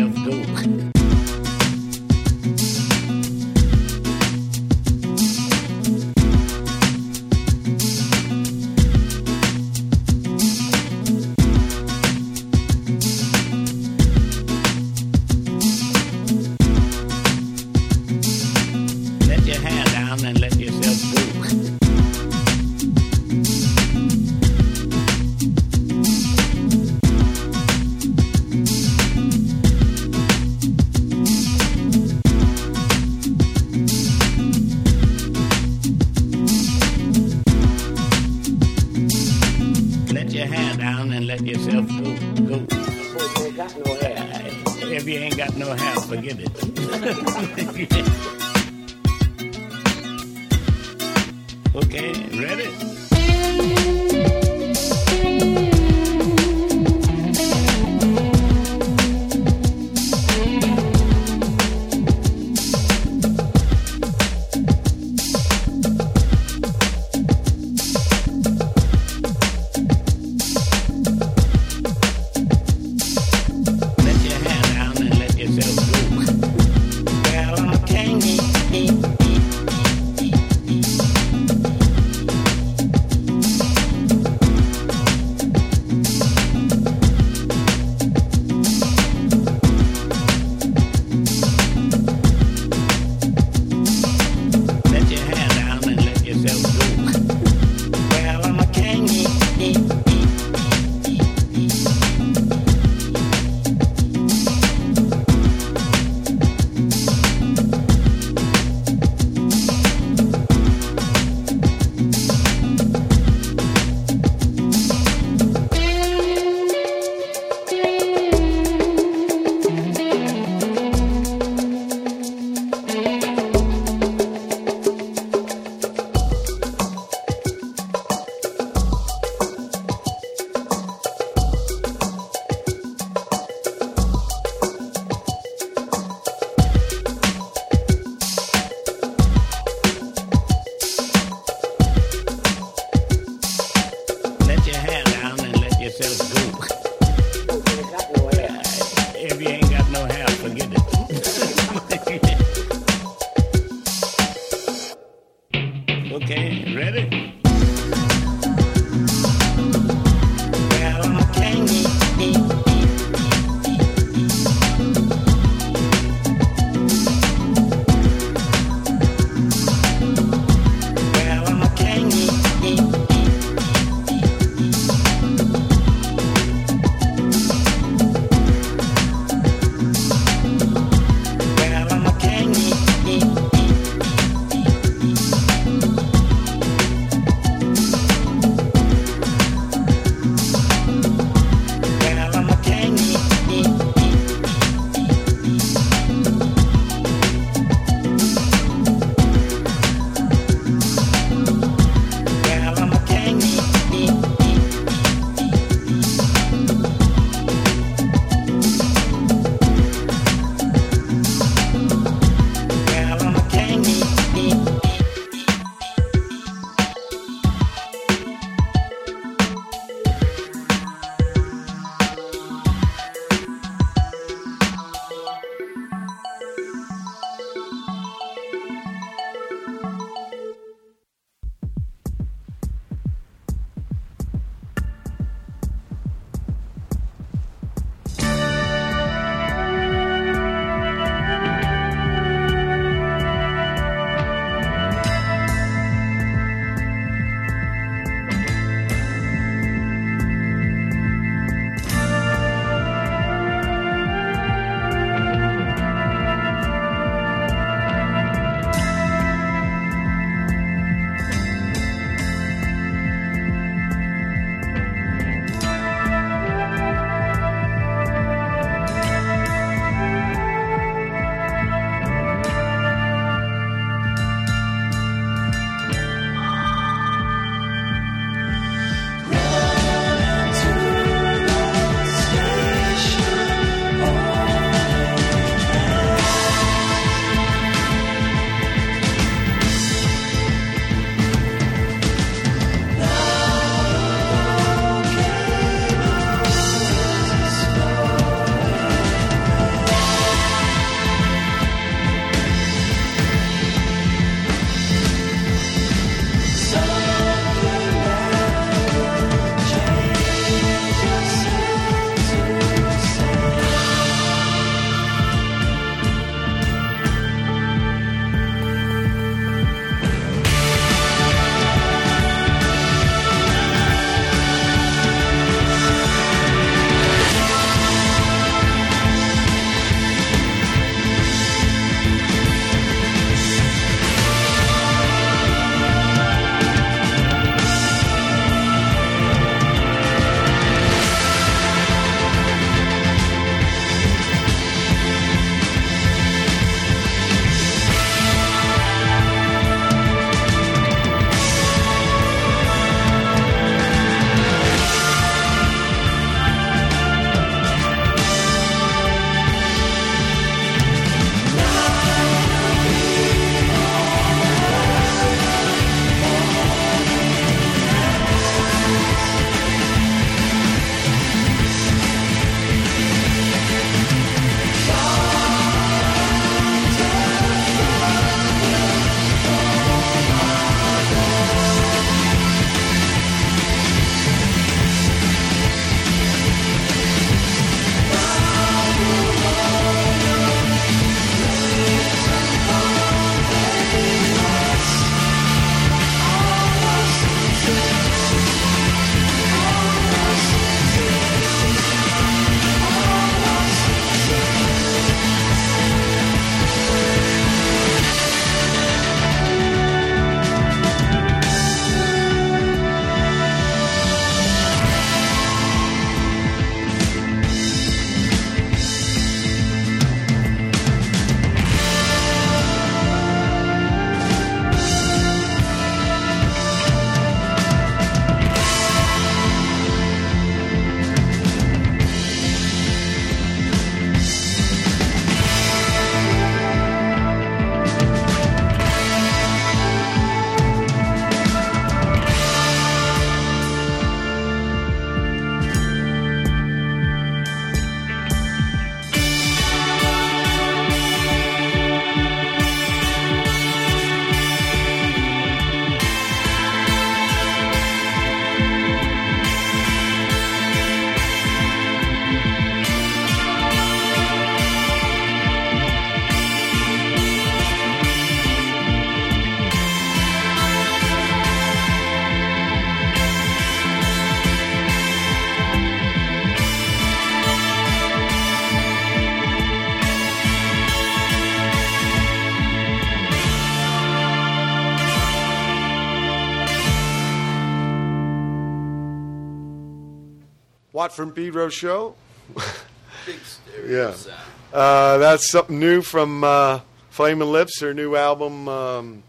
Watt from Pedro show. Big stereo Yeah. sound. Uh, that's something new from uh, Flaming Lips, their new album, um,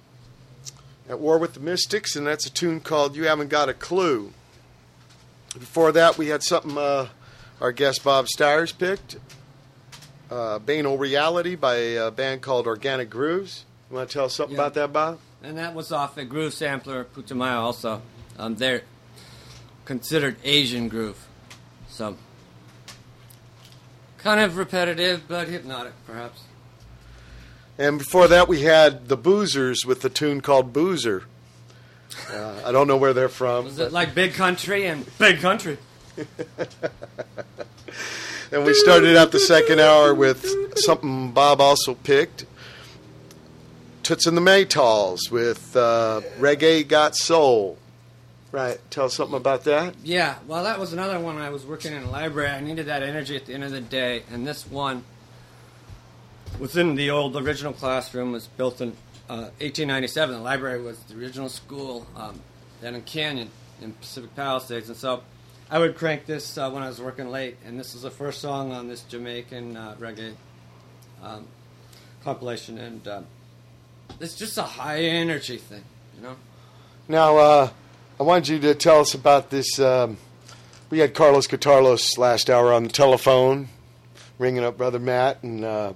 At War with the Mystics, and that's a tune called You Haven't Got a Clue. Before that, we had something uh, our guest Bob Stires picked uh, Banal Reality by a band called Organic Grooves. You want to tell us something Yeah. about that, Bob? And that was off a groove sampler, Putumayo also. Um, they're considered Asian groove. So, kind of repetitive, but hypnotic, perhaps. And before that, we had the Boozers with the tune called Boozer. Uh, I don't know where they're from. Was it like Big Country and Big Country? And we started out the second hour with something Bob also picked. Toots and the Maytals with uh, Reggae Got Soul. Right. Tell us something about that. Yeah, well, that was another one. I was working in a library. I needed that energy at the end of the day, and this one was in the old original classroom. was built in uh, 1897. The library was the original school um, down in Canyon in Pacific Palisades, and so I would crank this uh, when I was working late. And this is the first song on this Jamaican uh, reggae um, compilation, and uh, it's just a high energy thing, you know. Now, uh, I wanted you to tell us about this. Um, we had Carlos Guitarlos last hour on the telephone, ringing up Brother Matt. And uh,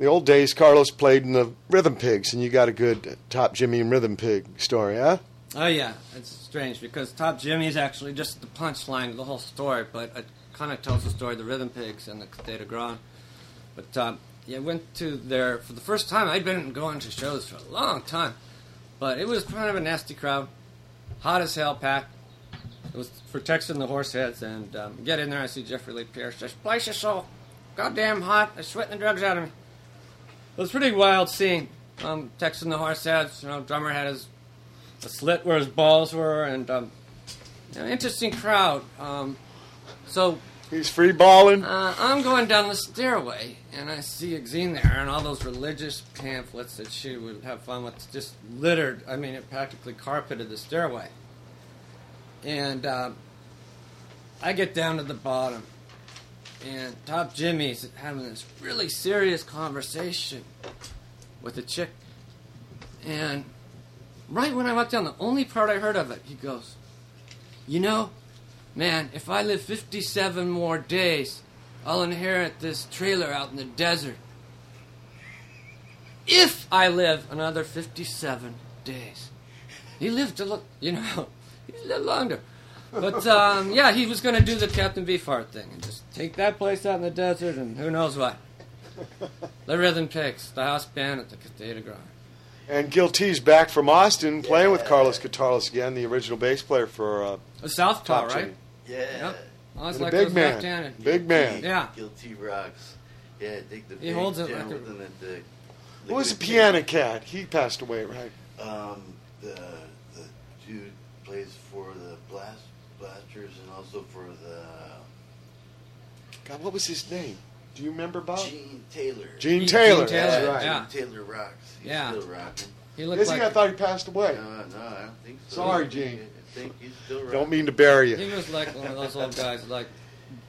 the old days, Carlos played in the Rhythm Pigs, and you got a good Top Jimmy and Rhythm Pig story, huh? Oh yeah, it's strange because Top Jimmy is actually just the punchline of the whole story, but it kind of tells the story of the Rhythm Pigs and the Cathay de Grande. But um, yeah, I went to there for the first time. I'd been going to shows for a long time, but it was kind of a nasty crowd, hot as hell, packed. It was for Tex and the Horseheads, and um, get in there. I see Jeffrey Lee Pierce. This place is so goddamn hot. They're sweating the drugs out of me. It was a pretty wild scene. Um, Texas and the Horseheads. You know, drummer had his a slit where his balls were, and um, an interesting crowd. Um, so He's free balling. uh, I'm going down the stairway, and I see Exene there, and all those religious pamphlets that she would have fun with just littered. I mean, it practically carpeted the stairway. And um, I get down to the bottom, and Top Jimmy's having this really serious conversation with a chick. And right when I went down, the only part I heard of it, he goes, You know, man, if I live 57 more days, I'll inherit this trailer out in the desert. If I live another 57 days. He lived to look, you know, he lived longer. But um, yeah, he was going to do the Captain Beefheart thing and just take that place out in the desert and who knows what. The Rhythm Pigs, the house band at the Cathay de Grande. And Gil T's back from Austin playing with Carlos Guitarlos again, the original bass player for uh, A Southpaw, Top right? Jimmy. Yeah. Yep. I was like big those man. left-handed. Big man. Yeah. Gil T rocks. Yeah, dig the He big holds it like a- with them the. Who was the Liquid piano cat? He passed away, right? Um, the the dude plays for the blast blasters and also for the God, what was his name? Do you remember, Bob? Gene Taylor. Gene Gene Taylor. Taylor, That's right. yeah. Gene Taylor rocks. He's Yeah. still rocking. He looked Is he? like I thought he passed away. No, no, I don't think so. Sorry, Gene. I think he's still rocking. Don't mean to bury you. He was like one of those old guys, like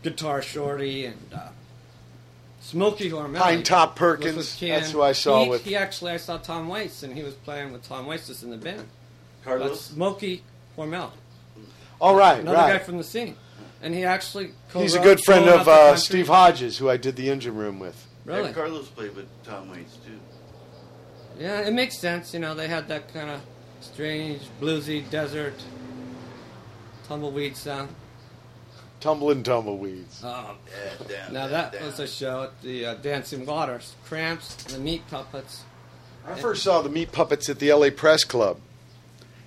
Guitar Shorty and uh, Smokey Hormel. Pinetop Perkins. That's who I saw he, with. He actually, I saw Tom Waits, and he was playing with Tom Waits just in the band. But Carlos. Smokey Hormel, All right, another guy from the scene, and he actually. He's a good friend of uh, Steve Hodges, who I did the engine room with. Really? And Carlos played with Tom Waits too. Yeah, it makes sense. You know, they had that kind of strange bluesy desert tumbleweed sound. Tumbling tumbleweeds. Um, Yeah, down. now down, that down. was a show at the uh, Dancing Waters. Cramps, the Meat Puppets. I first saw the Meat Puppets at the LA Press Club,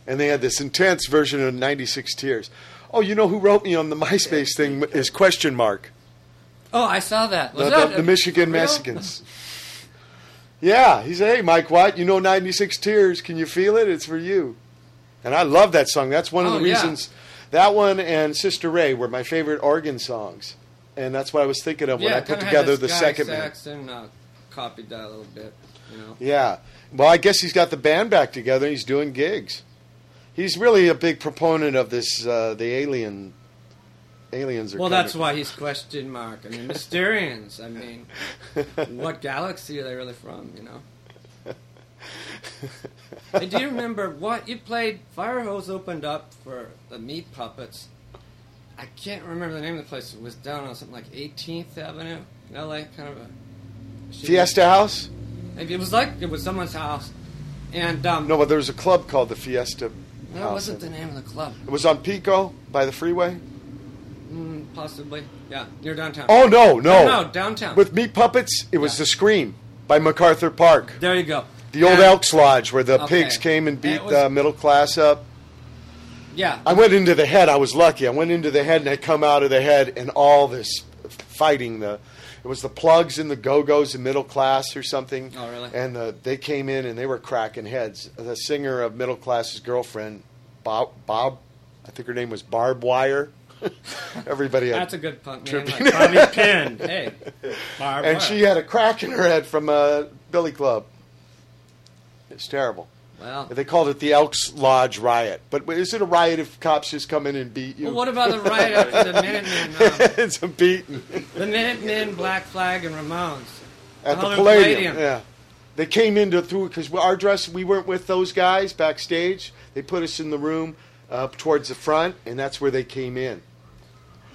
and they had this intense version of 96 Tears. Oh, you know who wrote me on the MySpace thing is question mark. Oh, I saw that. Was The, that the, the Michigan? Mexicans. Yeah, he said, "Hey, Mike Watt, you know 96 Tears. Can you feel it? It's for you." And I love that song. That's one of Oh, the yeah. That one and Sister Ray were my favorite organ songs, and that's what I was thinking of when I put together the second. Saxon uh, copied that a little bit. You know. Yeah. Well, I guess he's got the band back together. He's doing gigs. He's really a big proponent of this, uh, the alien aliens are. Well, that's why he's question mark. I mean, Mysterians. I mean, what galaxy are they really from? You know. Do you remember what you played? Firehose opened up for the Meat Puppets. I can't remember the name of the place. It was down on something like 18th Avenue, in LA, kind of a Fiesta House? It was like it was someone's house, and um, No, but there was a club called the Fiesta that House. wasn't the name of the club. It was on Pico by the freeway. Mm, possibly, yeah, near downtown. Oh no, no, no, downtown. With Meat Puppets, it was Yeah. the Scream by MacArthur Park. there you go. The old And- Elks Lodge where the Okay. pigs came and And beat was- the middle class up. Yeah, I went into the head. I was lucky. I went into the head and I come out of the head and all this fighting. The it was the Plugz and the Go-Go's in middle class or something. Oh, really? And the, they came in and they were cracking heads. The singer of middle class's girlfriend, Bob, Bob, I think her name was Barb Wire. Everybody had That's a good punk name. Like Bobby Pin. Hey, Barb and Wire. she had a crack in her head from a billy club. It's terrible. Well, They called it the Elks Lodge riot. But is it a riot if cops just come in and beat you? well, what about the riot after the Minutemen? Um, it's a beating the Minutemen, Black Flag, and Ramones. at the Hollywood Palladium. Palladium. Yeah, they came into through because our dress. We weren't with those guys backstage. They put us in the room up towards the front, and that's where they came in.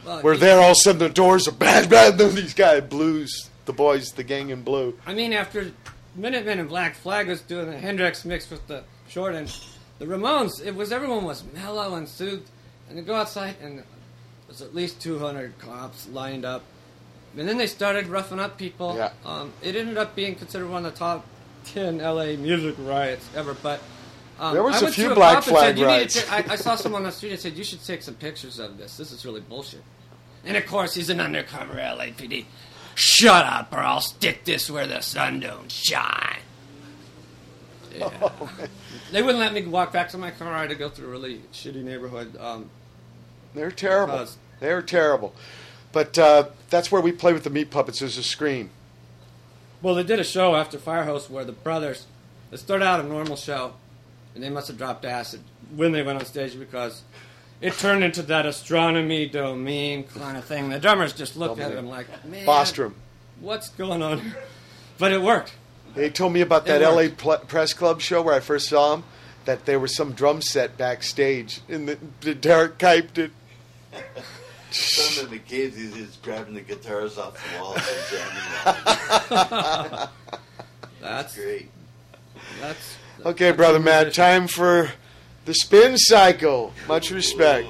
Well, We're there, all of a sudden the doors are bad, bad. Then these guys, blues, the boys, the gang in blue. I mean, after Minutemen and Black Flag was doing the Hendrix mix with the short end, the Ramones, it was everyone was mellow and soothed, and they go outside and there's at least 200 cops lined up, and then they started roughing up people. Yeah. Um, it ended up being considered one of the top 10 LA music riots ever, but. Um, There was I a few Black Flag said, "You need to riots." I, I saw someone on the street and said, You should take some pictures of this. This is really bullshit. And of course, he's an undercover LAPD. Shut up, or I'll stick this where the sun don't shine. Yeah. they wouldn't let me walk back to my car. I had to go through a really shitty neighborhood. Um, They're terrible. Because- They're terrible. But uh, that's where we play with the meat puppets. There's a screen. well, they did a show after Firehose where the brothers, they started out a normal show, and they must have dropped acid when they went on stage because it turned into that Astronomy Domine kind of thing. The drummers just looked at him like, man, Bostrom. what's going on here? But it worked. They told me about that LA pl- Press Club show where I first saw him, That there was some drum set backstage, and the, the Derek Kipe it. Some of the caves, he's just grabbing the guitars off the walls and jamming them. That's Great. that's Okay, brother Matt, time for the spin cycle. Much respect.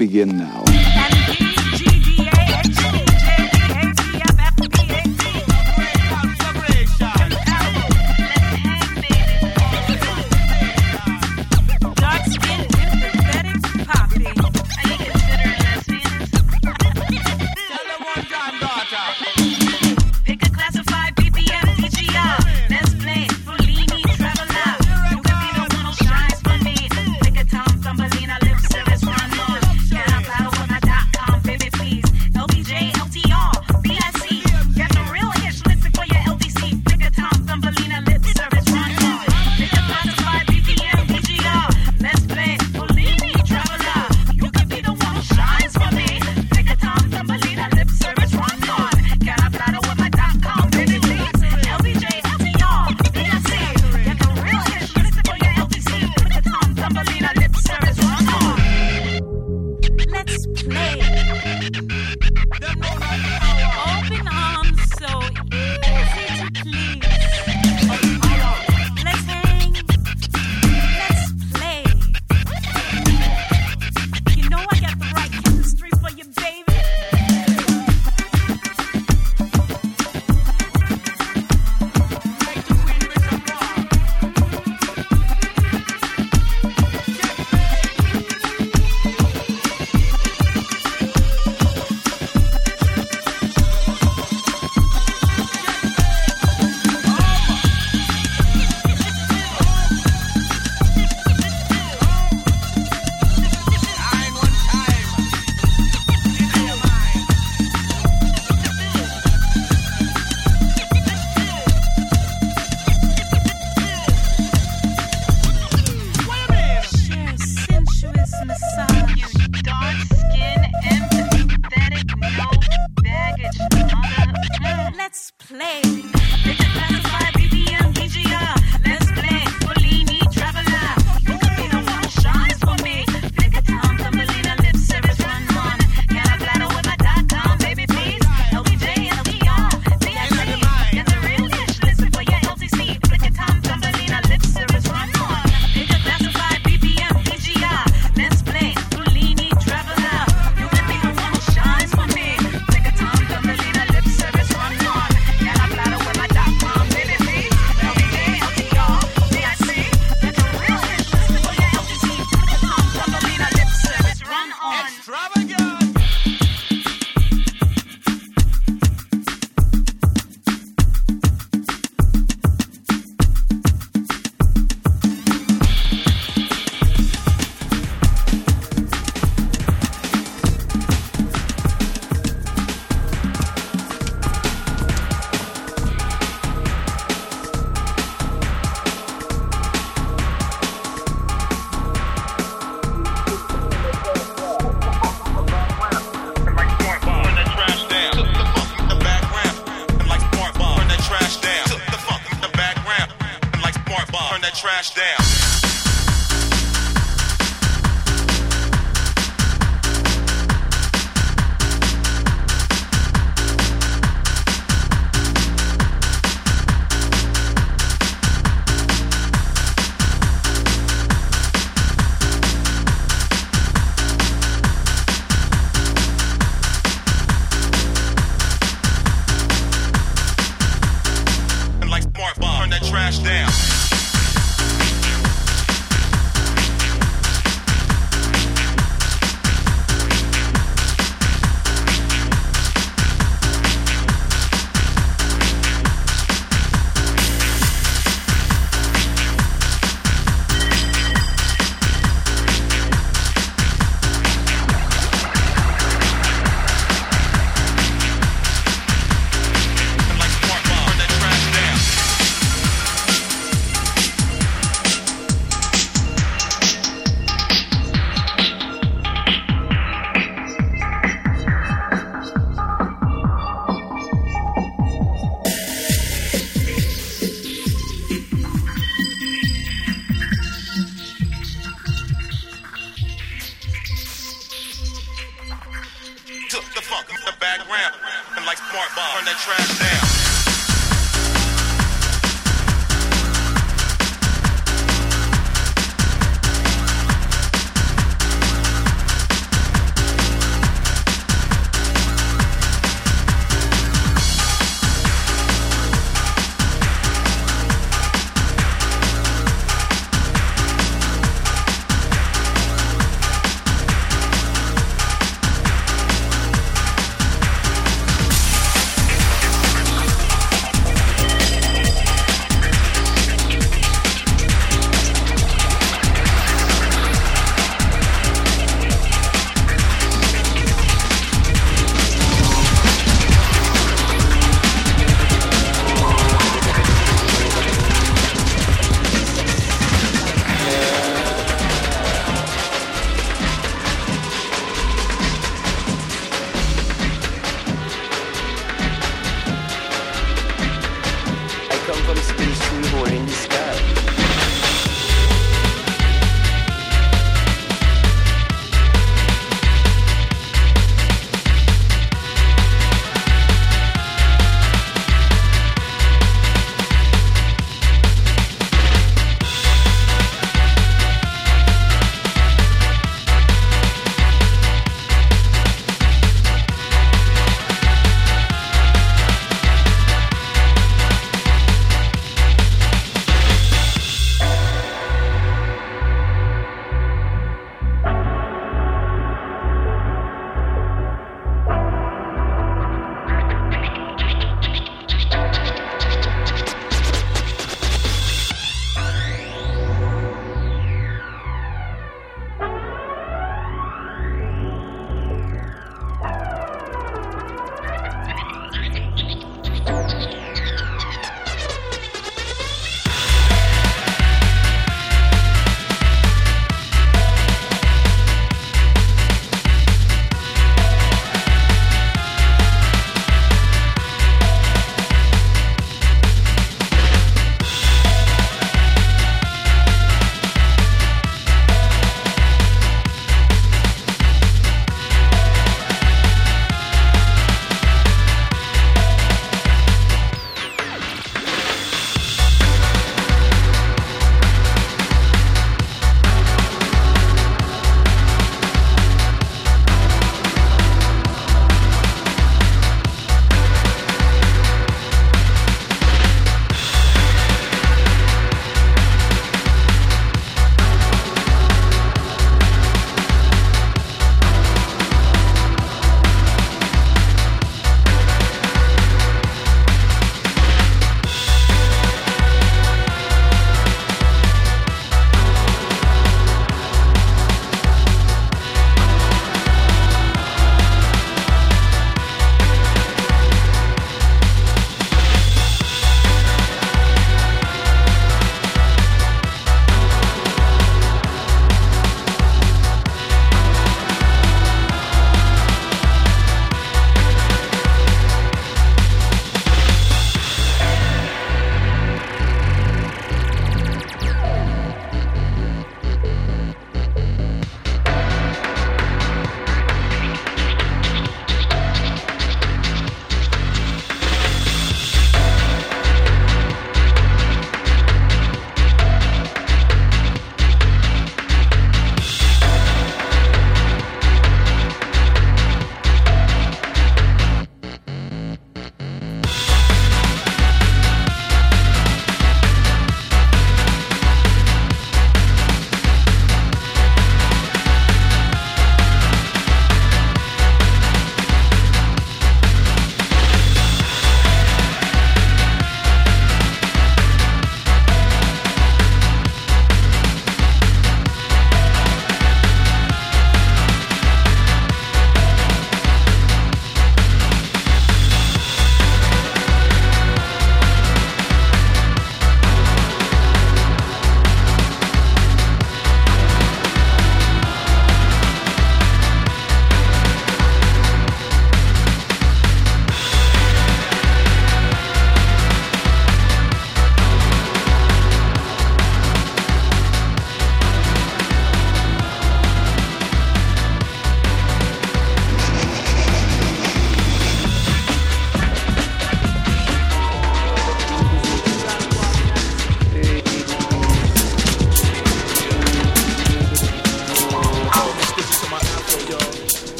Begin now.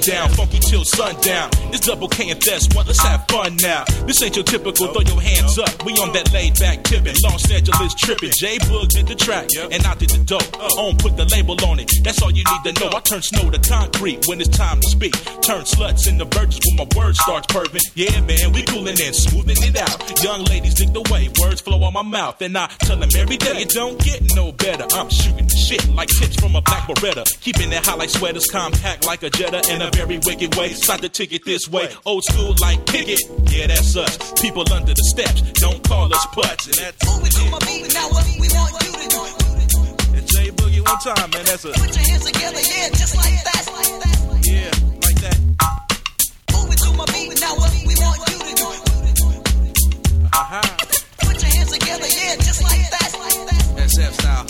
Rundown, funky till sundown. This double K and Thess one, let's have fun now. This ain't your typical, throw your hands up. We on that laid back tipping, Los Angeles tripping. J Boog did the track, and I did the dope. On put the label on it, that's all you need to know. I turn snow to concrete when it's time to speak. Turn sluts into virgins when my word starts perving. Yeah, man, we coolin' and smoothing it out. Young ladies dig the way words flow on my mouth, and I tell them every day it don't get no better. I'm shooting the shit like tips from a black Beretta, keeping it hot like sweaters, compact like a Jetta in a very wicked way. Slide the ticket this way, old school like Pickett. Yeah, that's us. People under the steps, don't call us putts, and that's Moving to my beat, now what we want you to do. and J Boogie one time, man. That's a Put your hands together, yeah, just like that. yeah, like that. Moving to my beat, now what we want you to do. Aha. Put your hands together, yeah, just like that. SF style.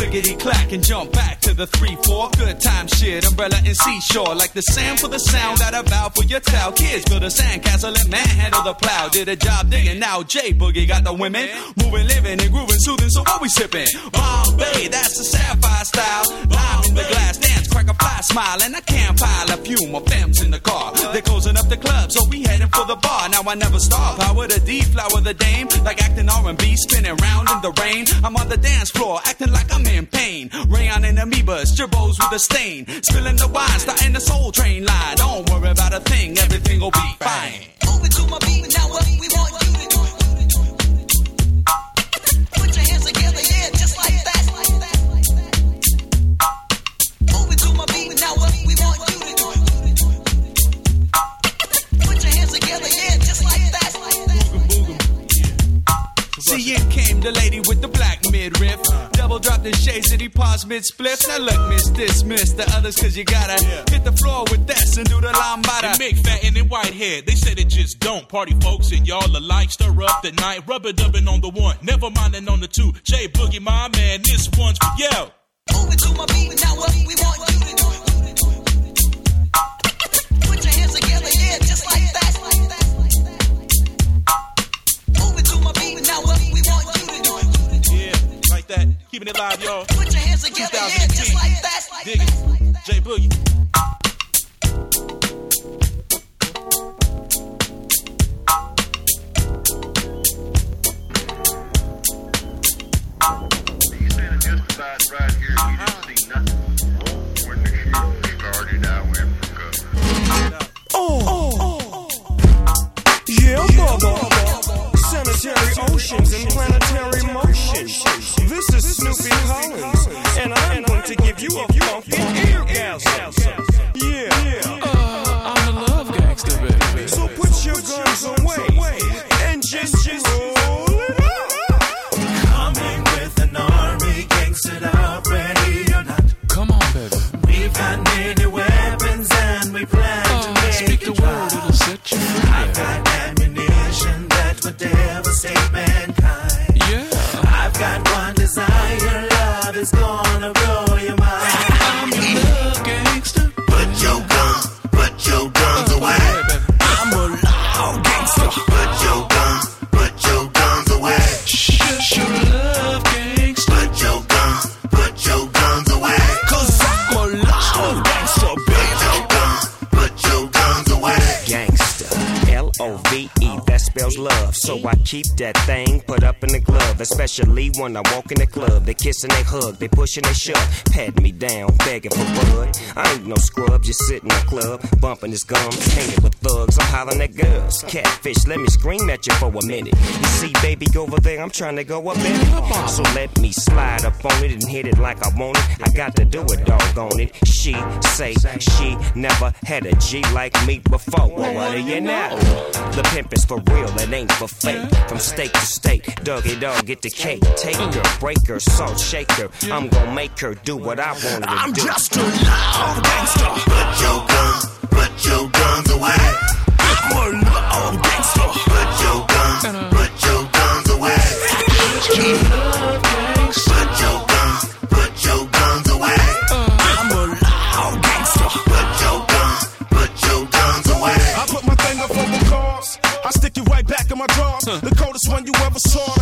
Clickety clack and jump back to the 3 4. Good time shit, umbrella and seashore. Like the sand for the sound that I vow for your towel. Kids build a sandcastle and man handle the plow. Did a job digging, now J Boogie got the women. Moving, living, and grooving, soothing, so what we sipping? Bombay, that's the sapphire style. Lime in the glass, dance, crack a fly, smile, and I can't pile a few more femmes in the car. They're closing up the club, so we heading for the bar. Now I never stop. Power the D, flower the dame. Like acting R&B, spinning round in the rain. I'm on the dance floor, acting like I'm in pain. Rayon and amoebas, gerbos with a stain. Spilling the wine, starting the soul train line. Don't worry about a thing, everything will be fine. Moving to my beat, now what we want you to do. Mid spliff. Now look, miss, dismiss the others cause you gotta hit the floor with this and do the lambada. And McFadden, and in Whitehead, they said it just don't. Party folks and y'all alike, stir up the night. Rubber dubbing on the one, never minding on the two. J Boogie, my man, this one's for you. Moving to my beat, now what we want you to do. That. Keeping it live, y'all. Put your hands together, yeah, just like that. Dig it. J Boogie. Oh, oh, oh, yeah, Bubba. Cemetery oceans and planetary motions. This is Snoopy Collins, and I'm going to give you a funky eargasm. Yeah. Uh, I'm the love gangster, baby. So put your guns away and just, just roll it up. Coming with an army, gangstered up, ready or not. Come on, baby. We've got many spells love. So I keep that thing put up in the glove. Especially when I walk in the club. They kiss and they hug, they push and they shove. Pat me down, begging for bud. I ain't no scrub, just sit in the club, bumping his gums, hanging with thugs. I'm hollering at girls. Catfish, let me scream at you for a minute. You see, baby, go over there, I'm trying to go up in it. So let me slide up on it and hit it like I want it. I got to do it, doggone it. She say she never had a G like me before. Well, what do you know? The pimp is for real, it ain't for fake. From state to state, doggy dog, get the cake. Take her, break her, salt shake her. I'm gonna make her do what I want to I'm do. just a loud gangster. Put your guns, put your guns away. I'm a loud gangster. Put your guns, put your guns away. Put your saw.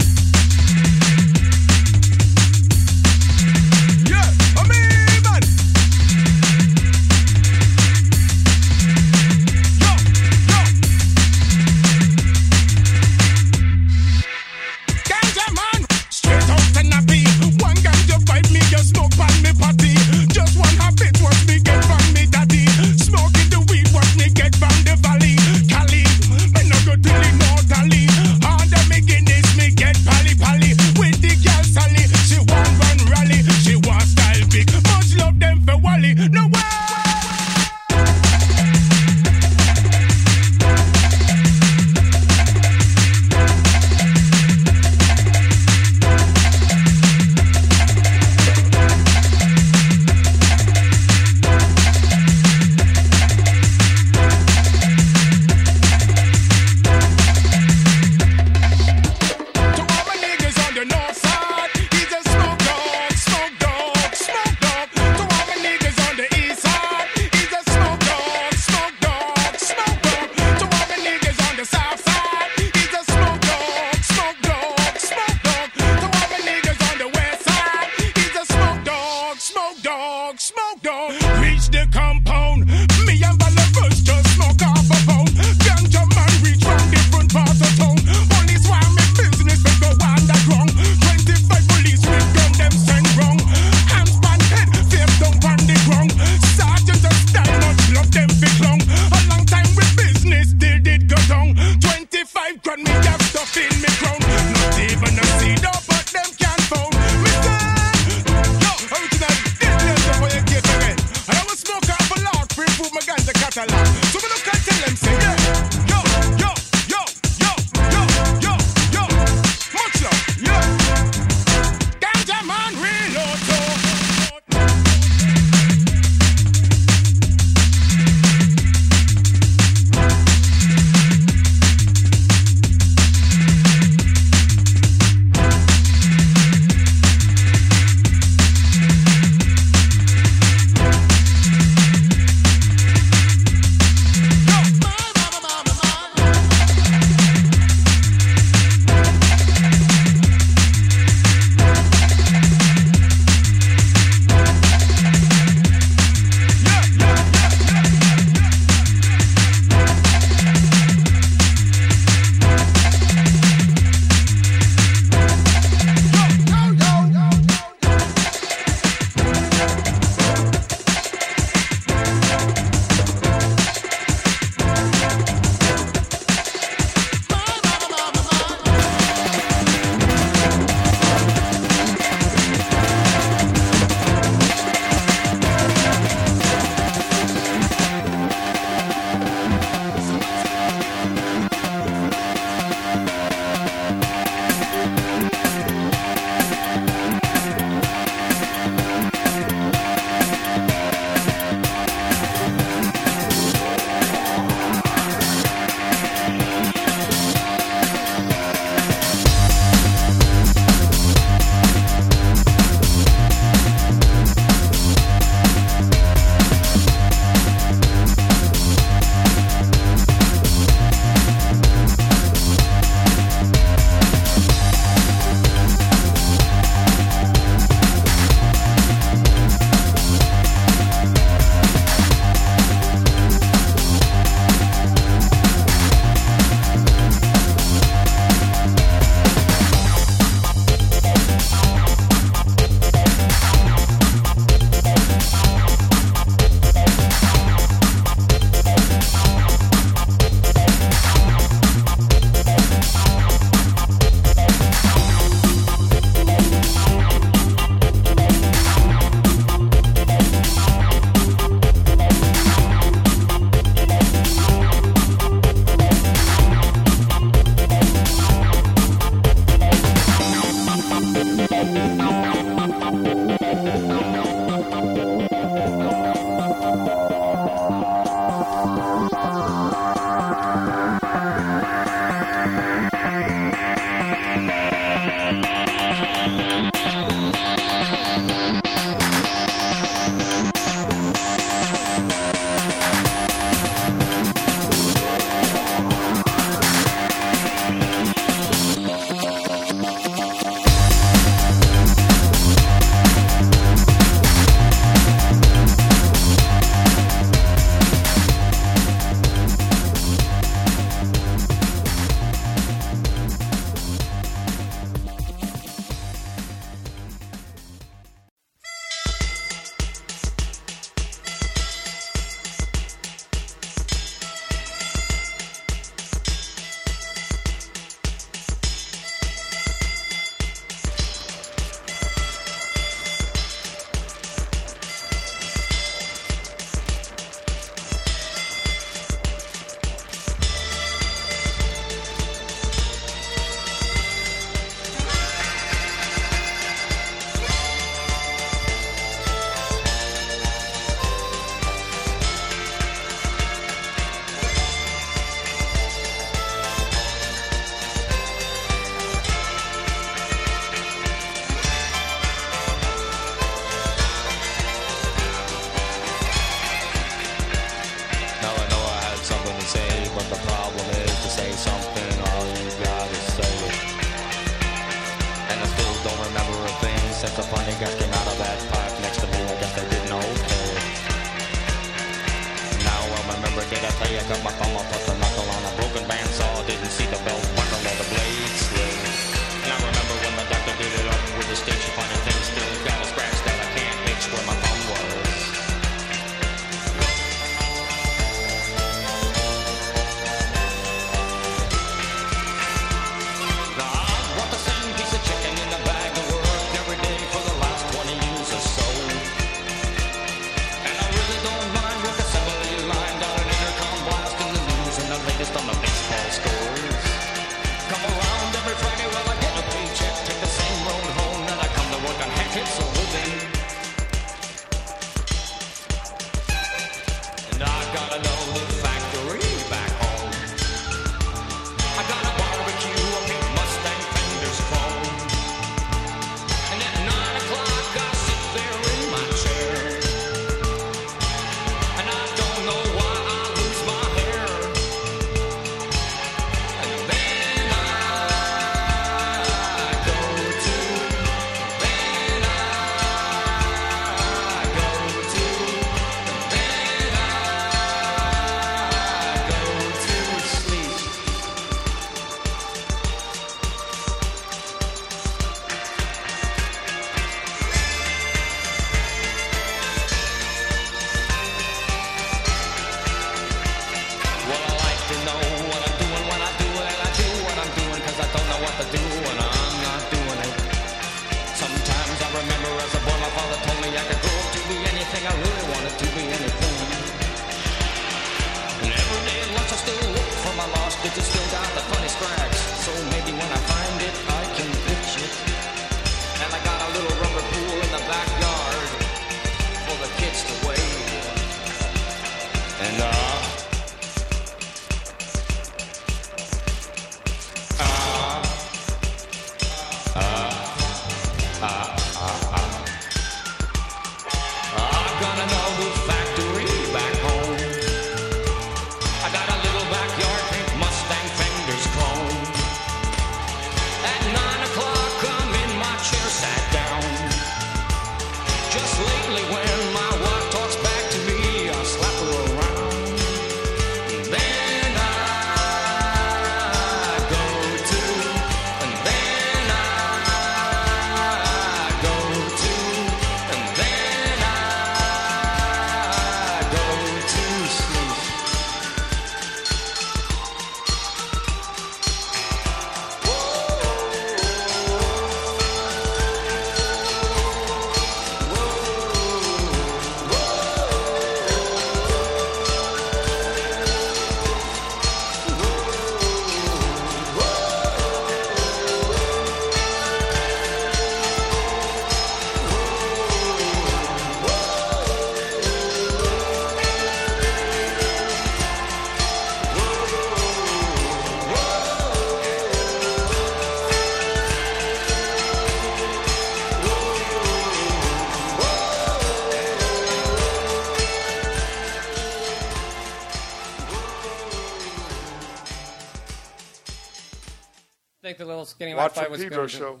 Think the little skinny Watt Wi-Fi from Pedro good. show.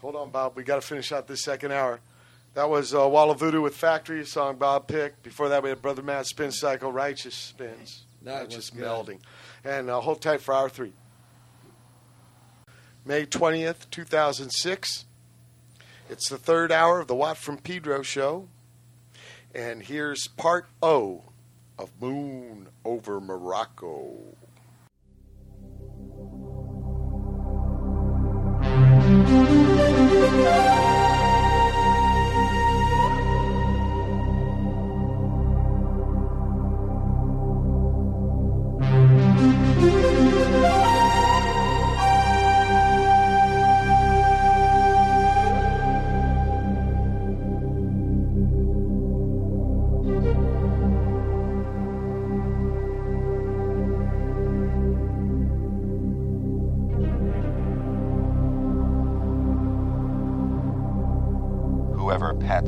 Hold on, Bob. We got to finish out this second hour. That was uh, Wall of Voodoo with Factory, a song Bob picked. Before that, we had Brother Matt Spin Cycle, Righteous Spins. That Righteous was good. Melding. And uh, hold tight for hour three. May 20th, 2006. It's the third hour of the Watt from Pedro show. And here's part O of Moon over Morocco.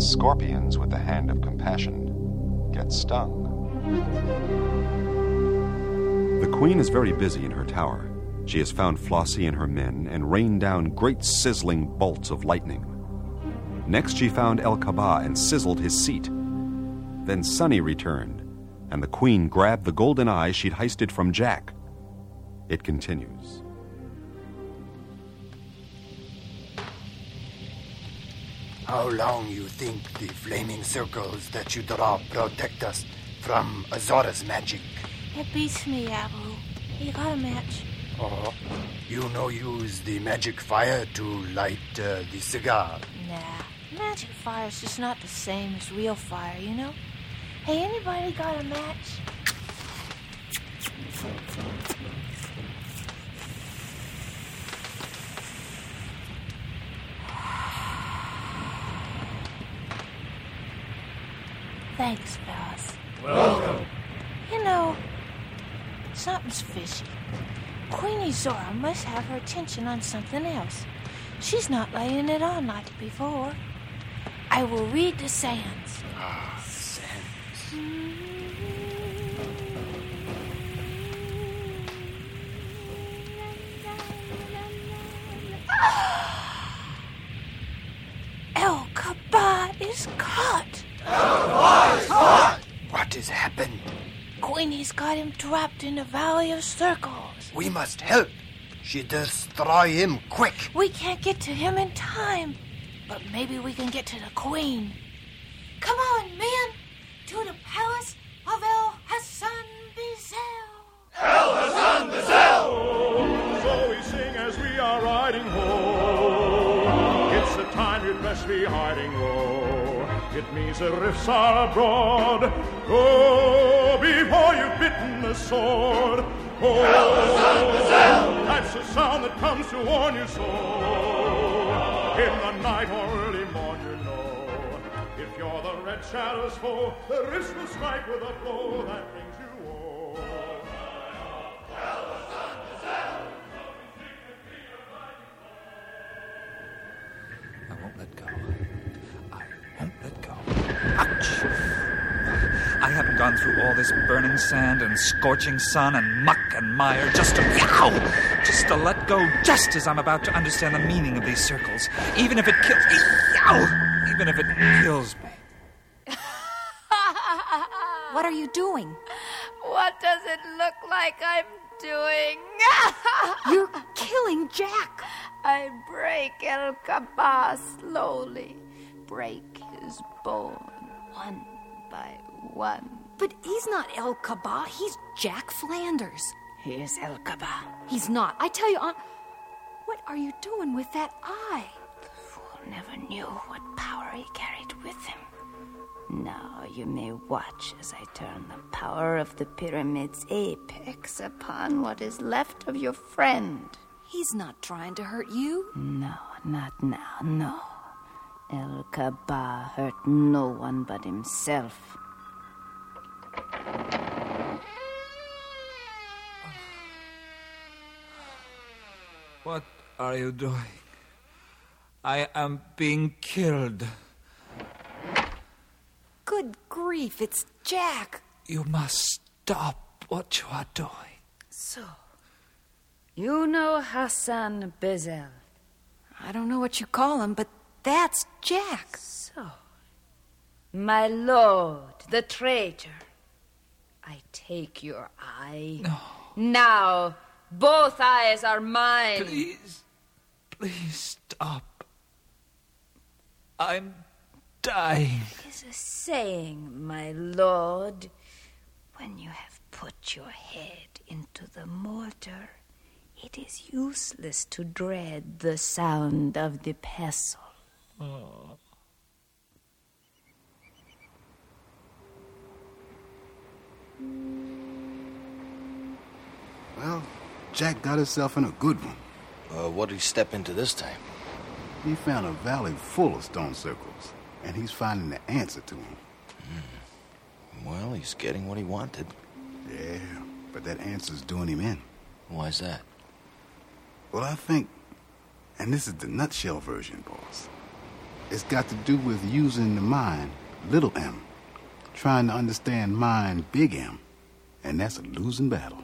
Scorpions with the hand of compassion get stung. The queen is very busy in her tower. She has found Flossie and her men and rained down great sizzling bolts of lightning. Next, she found El Kaba and sizzled his seat. Then Sunny returned, and the queen grabbed the golden eye she'd heisted from Jack. It continues. How long you think the flaming circles that you draw protect us from Azora's magic? It beats me, Abu. You got a match. Oh, you no use the magic fire to light uh, the cigar. Nah, magic fire's just not the same as real fire, you know? Hey, anybody got a match? Thanks, fellas. Welcome. You know, something's fishy. Queenie Zora must have her attention on something else. She's not laying it on like before. I will read the sands. Ah, sands. El Kaba is caught. What has happened? Queenie's got him trapped in the Valley of Circles. We must help. She destroy him quick. We can't get to him in time, but maybe we can get to the Queen. Come on, man, to the palace of El Hassan Bizel. El Hassan Bizel. So we sing as we are riding home. It's the time you'd best be hiding low. It means the rifts are abroad. Go before you've bitten the sword. Oh, that's the sound that comes to warn you so. In the night or early morn, you know. If you're the red shadow's foe, the wrist will strike with a blow that brings you woe. I won't let go. Ouch! I haven't gone through all this burning sand and scorching sun and muck and mire just to Ow! just to let go just as I'm about to understand the meaning of these circles. Even if it kills Ow! Even if it kills me. What are you doing? What does it look like I'm doing? You're killing Jack. I break El Kaba slowly. Break his bone one by one. But he's not El Kaba. He's Jack Flanders. He is El Kaba. He's not. I tell you, Aunt. What are you doing with that eye? The fool never knew what power he carried with him. Now you may watch as I turn the power of the pyramid's apex upon what is left of your friend. He's not trying to hurt you. No, not now, no. El Kaba hurt no one but himself. What are you doing? I am being killed. Good grief, it's Jack. You must stop what you are doing. So, You know Hassan Bezel. I don't know what you call him, but that's Jack. So, my lord, the traitor. I take your eye. Now, both eyes are mine. Please, please stop. I'm dying. Is a saying, my lord. When you have put your head into the mortar, it is useless to dread the sound of the pestle. Well, Jack got himself in a good one. Uh, what did he step into this time? He found a valley full of stone circles, and he's finding the answer to them. Well, he's getting what he wanted. Yeah, but that answer's doing him in. Why's that? Well, I think, and this is the nutshell version, boss. It's got to do with using the mind, little m, trying to understand mind, big M, and that's a losing battle.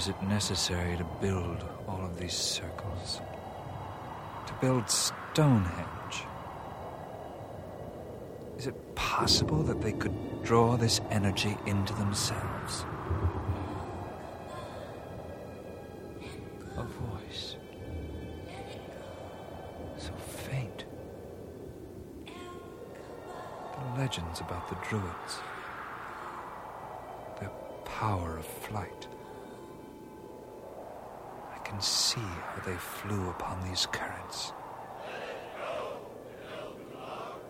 Was it necessary to build all of these circles? To build Stonehenge? Is it possible that they could draw this energy into themselves? A voice. So faint. The legends about the Druids. Their power of flight. I can see how they flew upon these currents.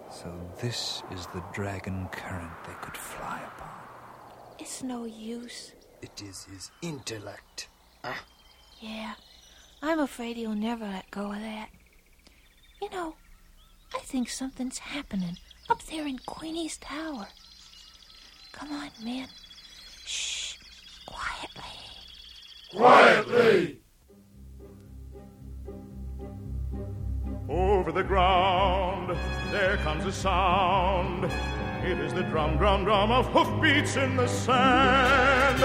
So this is the dragon current they could fly upon. It's no use. It is his intellect. Ah. Yeah, I'm afraid he'll never let go of that. You know, I think something's happening up there in Queenie's Tower. Come on, man. Shh. Quietly. Quietly! Over the ground, there comes a sound. It is the drum, drum, drum of hoofbeats in the sand.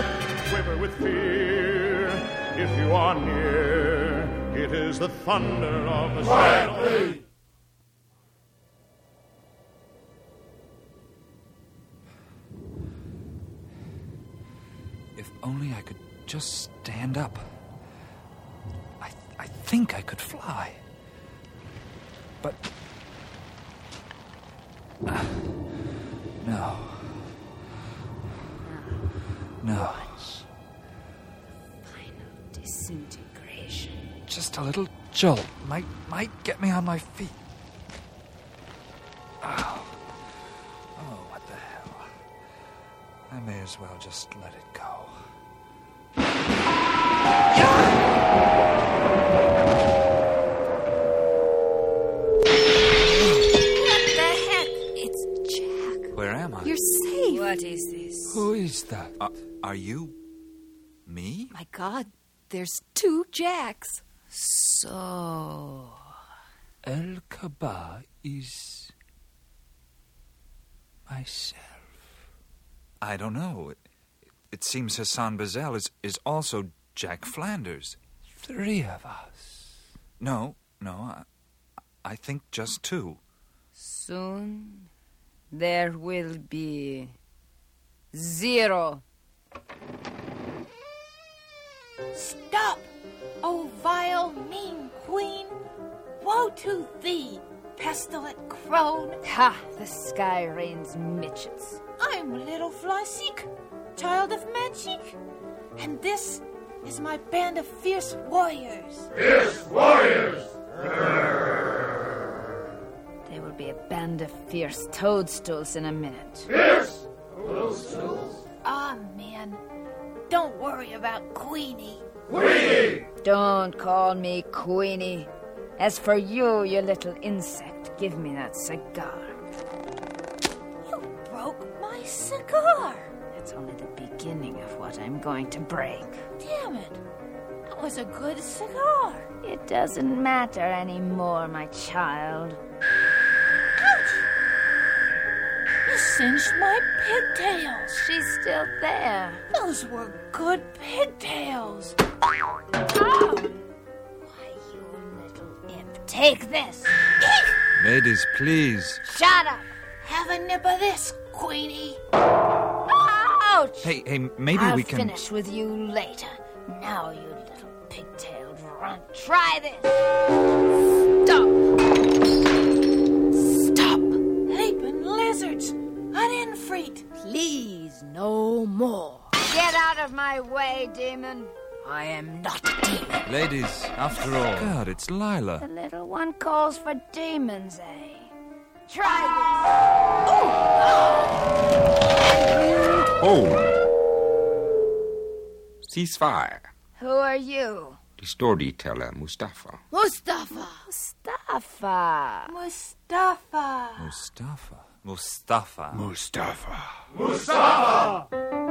Quiver with fear if you are near. It is the thunder of the Quietly! If only I could just stand up. I, I think I could fly. But. No. No. Final disintegration. Just a little jolt might might get me on my feet. Oh. Oh, what the hell. I may as well just let it go. You're safe. What is this? Who is that? Uh, are you me? My God, there's two Jacks. So. El Kaba is myself. I don't know. It, it seems Hassan Bazel is, is also Jack Flanders. Three of us. No, no, I, I think just two. Soon there will be zero. Stop! O vile, mean queen! Woe to thee, pestilent crone! Ha! The sky rains midgets. I'm little Flossie, child of magic, and this is my band of fierce warriors. Fierce warriors! There will be a band of fierce toadstools in a minute. Fierce toadstools? Ah, man. Don't worry about Queenie. Queenie! Don't call me Queenie. As for you, you little insect, give me that cigar. You broke my cigar. That's only the beginning of what I'm going to break. Damn it. That was a good cigar. It doesn't matter anymore, my child. Singed my pigtails. She's still there. Those were good pigtails. Oh. Why, you little imp. Take this. Ladies, please. Shut up. Have a nip of this, Queenie. Ouch! Hey, hey, maybe I'll we can. finish with you later. Now, you little pigtailed runt, try this. Stop. Stop. Leaping lizards. An infreet. Please, no more. Get out of my way, demon. I am not a demon. Ladies, after all. God, it's Lila. The little one calls for demons, eh? Try this. Oh! Hold. Ceasefire. Who are you? The storyteller, Mustafa. Mustafa. Mustafa. Mustafa. Mustafa. Mustafa. Mustafa. Mustafa!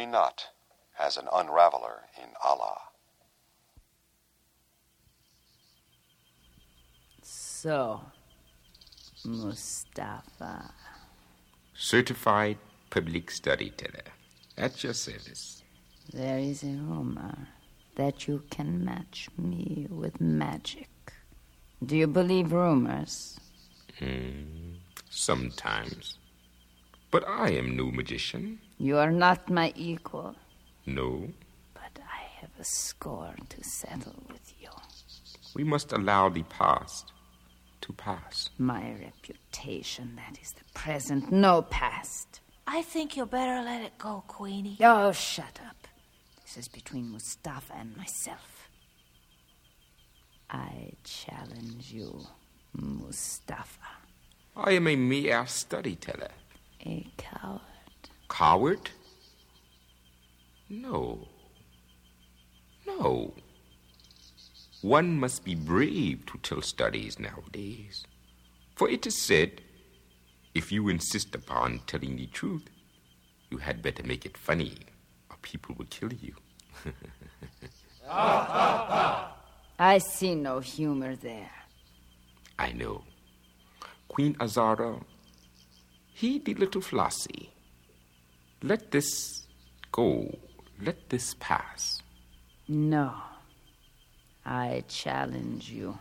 Every knot has an unraveler in Allah. So, Mustafa. Certified public study teller. At your service. There is a rumor that you can match me with magic. Do you believe rumors? Hmm, sometimes. But I am no magician. You are not my equal, No. but I have a score to settle with you. We must allow the past to pass. My reputation, that is the present, no past. I think you better let it go, Queenie. Oh, shut up. This is between Mustafa and myself. I challenge you, Mustafa. I am a mere storyteller. A coward. Coward? No. No. One must be brave to tell stories nowadays. For it is said, if you insist upon telling the truth, you had better make it funny, or people will kill you. I see no humor there. I know. Queen Azora, heed the little Flossie. Let this go. Let this pass. No. I challenge you.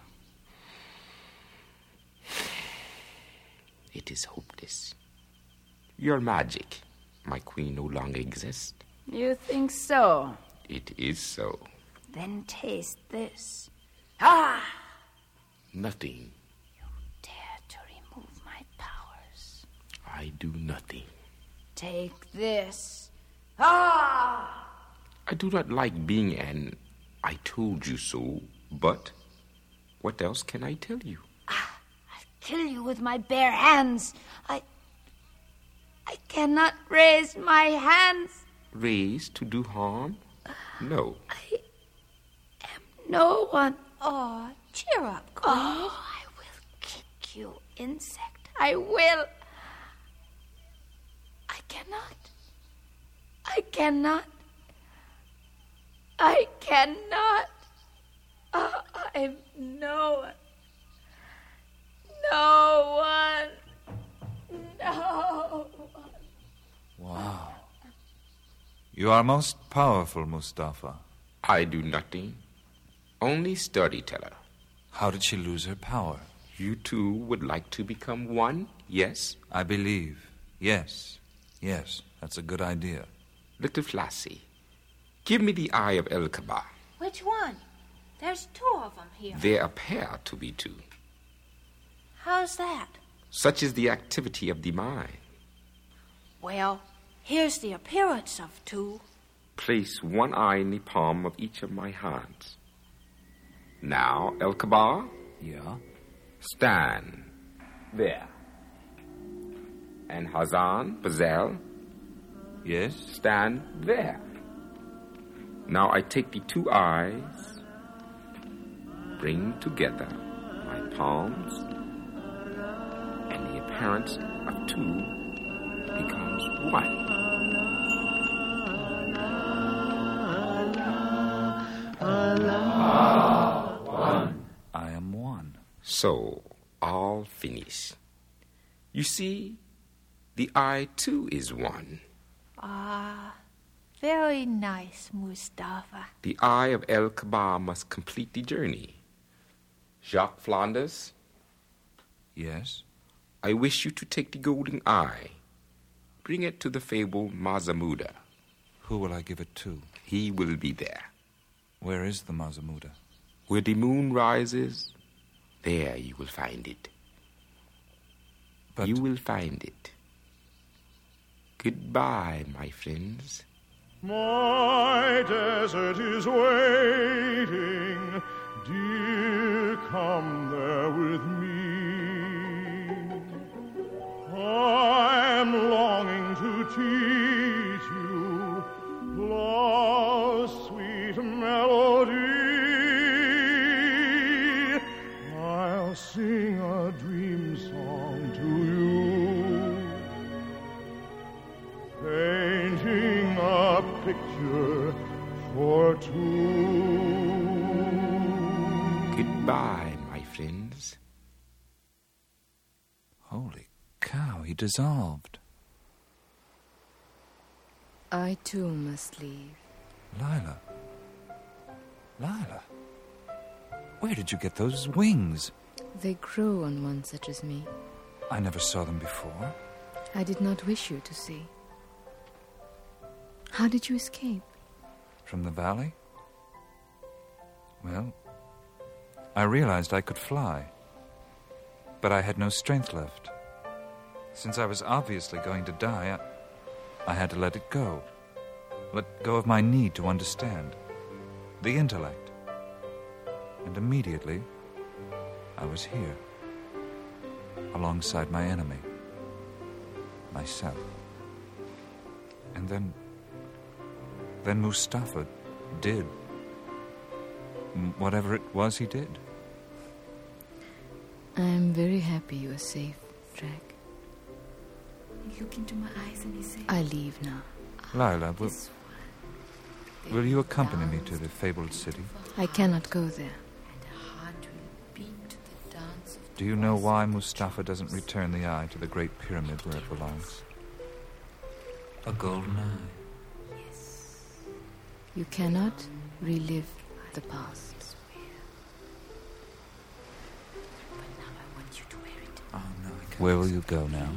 It is hopeless. Your magic, my queen, no longer exists. You think so? It is so. Then taste this. Ah! Nothing. You dare to remove my powers. I do nothing. Take this. Ah! I do not like being an I told you so, but what else can I tell you? Ah, I'll kill you with my bare hands. I. I cannot raise my hands. Raised to do harm? No. I am no one. Oh, cheer up, Queenie. Oh, I will kick you, insect. I will. I cannot. I cannot. I cannot. Ah, oh, I'm no one. No one. No one. Wow. You are most powerful, Mustafa. I do nothing. Only storyteller. How did she lose her power? You two would like to become one, yes? I believe. Yes. Yes, that's a good idea. Little Flossie, give me the eye of Elkabah. Which one? There's two of them here. There appear to be two. How's that? Such is the activity of the mind. Well, here's the appearance of two. Place one eye in the palm of each of my hands. Now, Elkabah. Yeah. Stand. There. And Hazan, Bazel. Yes. Stand there. Now I take the two eyes, bring together my palms, and the appearance of two becomes one. One, I am one. So, all finished. You see, the eye too is one. Ah, very nice, Mustafa. The eye of El Kabah must complete the journey. Jacques Flanders, Yes. I wish you to take the golden eye. Bring it to the fabled Mazamuda. Who will I give it to? He will be there. Where is the Mazamuda? Where the moon rises, there you will find it. But You will find it. Goodbye, my friends. My desert is waiting. Dear, come there with me. I'm longing to teach you love's sweet melody. I'll sing two. Goodbye, my friends. Holy cow, he dissolved. I too must leave. Lila. Lila. Where did you get those wings? They grow on one such as me. I never saw them before. I did not wish you to see. How did you escape? From the valley? Well, I realized I could fly. But I had no strength left. Since I was obviously going to die, I, I had to let it go. Let go of my need to understand. The intellect. And immediately, I was here. Alongside my enemy. Myself. And then. Then Mustafa did. Whatever it was he did. I am very happy you are safe, Drac. Look into my eyes and he said, I leave now. Lila, will, will you accompany me to the fabled city? I cannot go there. Do you know why Mustafa doesn't return the eye to the Great Pyramid where it belongs? A golden eye. You cannot relive the past. Oh, Where will you go now?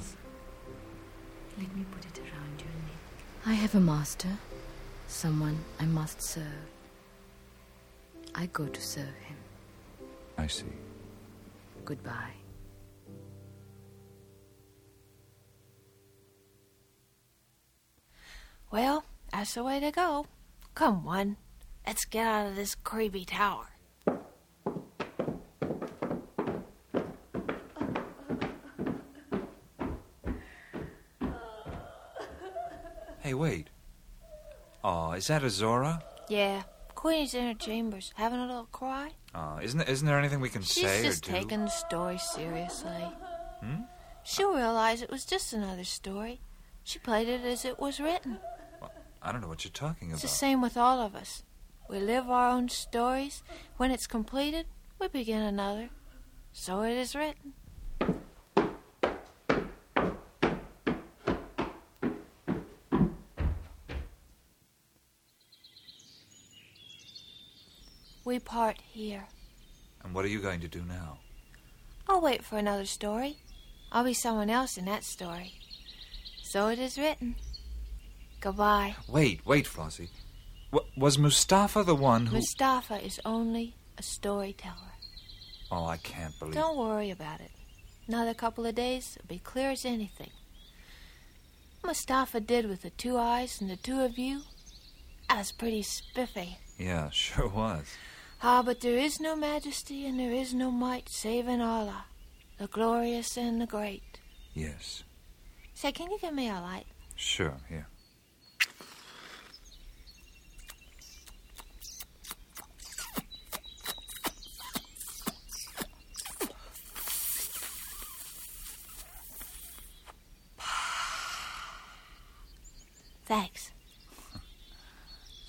Let me put it around your neck. I have a master, someone I must serve. I go to serve him. I see. Goodbye. Well, that's the way to go. Come on, let's get out of this creepy tower. Hey, wait. Oh, is that Azora? Yeah, Queenie's in her chambers, having a little cry. Oh, isn't isn't there anything we can She's say or do? She's just taking the story seriously. Hmm? She'll realize it was just another story. She played it as it was written. I don't know what you're talking about. It's the same with all of us. We live our own stories. When it's completed, we begin another. So it is written. We part here. And what are you going to do now? I'll wait for another story. I'll be someone else in that story. So it is written. Goodbye. Wait, wait, Flossie. W- was Mustafa the one who. Mustafa is only a storyteller. Oh, I can't believe. Don't worry about it. Another couple of days, it'll be clear as anything. Mustafa did with the two eyes and the two of you. that was pretty spiffy. Yeah, sure was. Ah, but there is no majesty and there is no might save in Allah, the glorious and the great. Yes, Say, can you give me a light? sure, here. Thanks.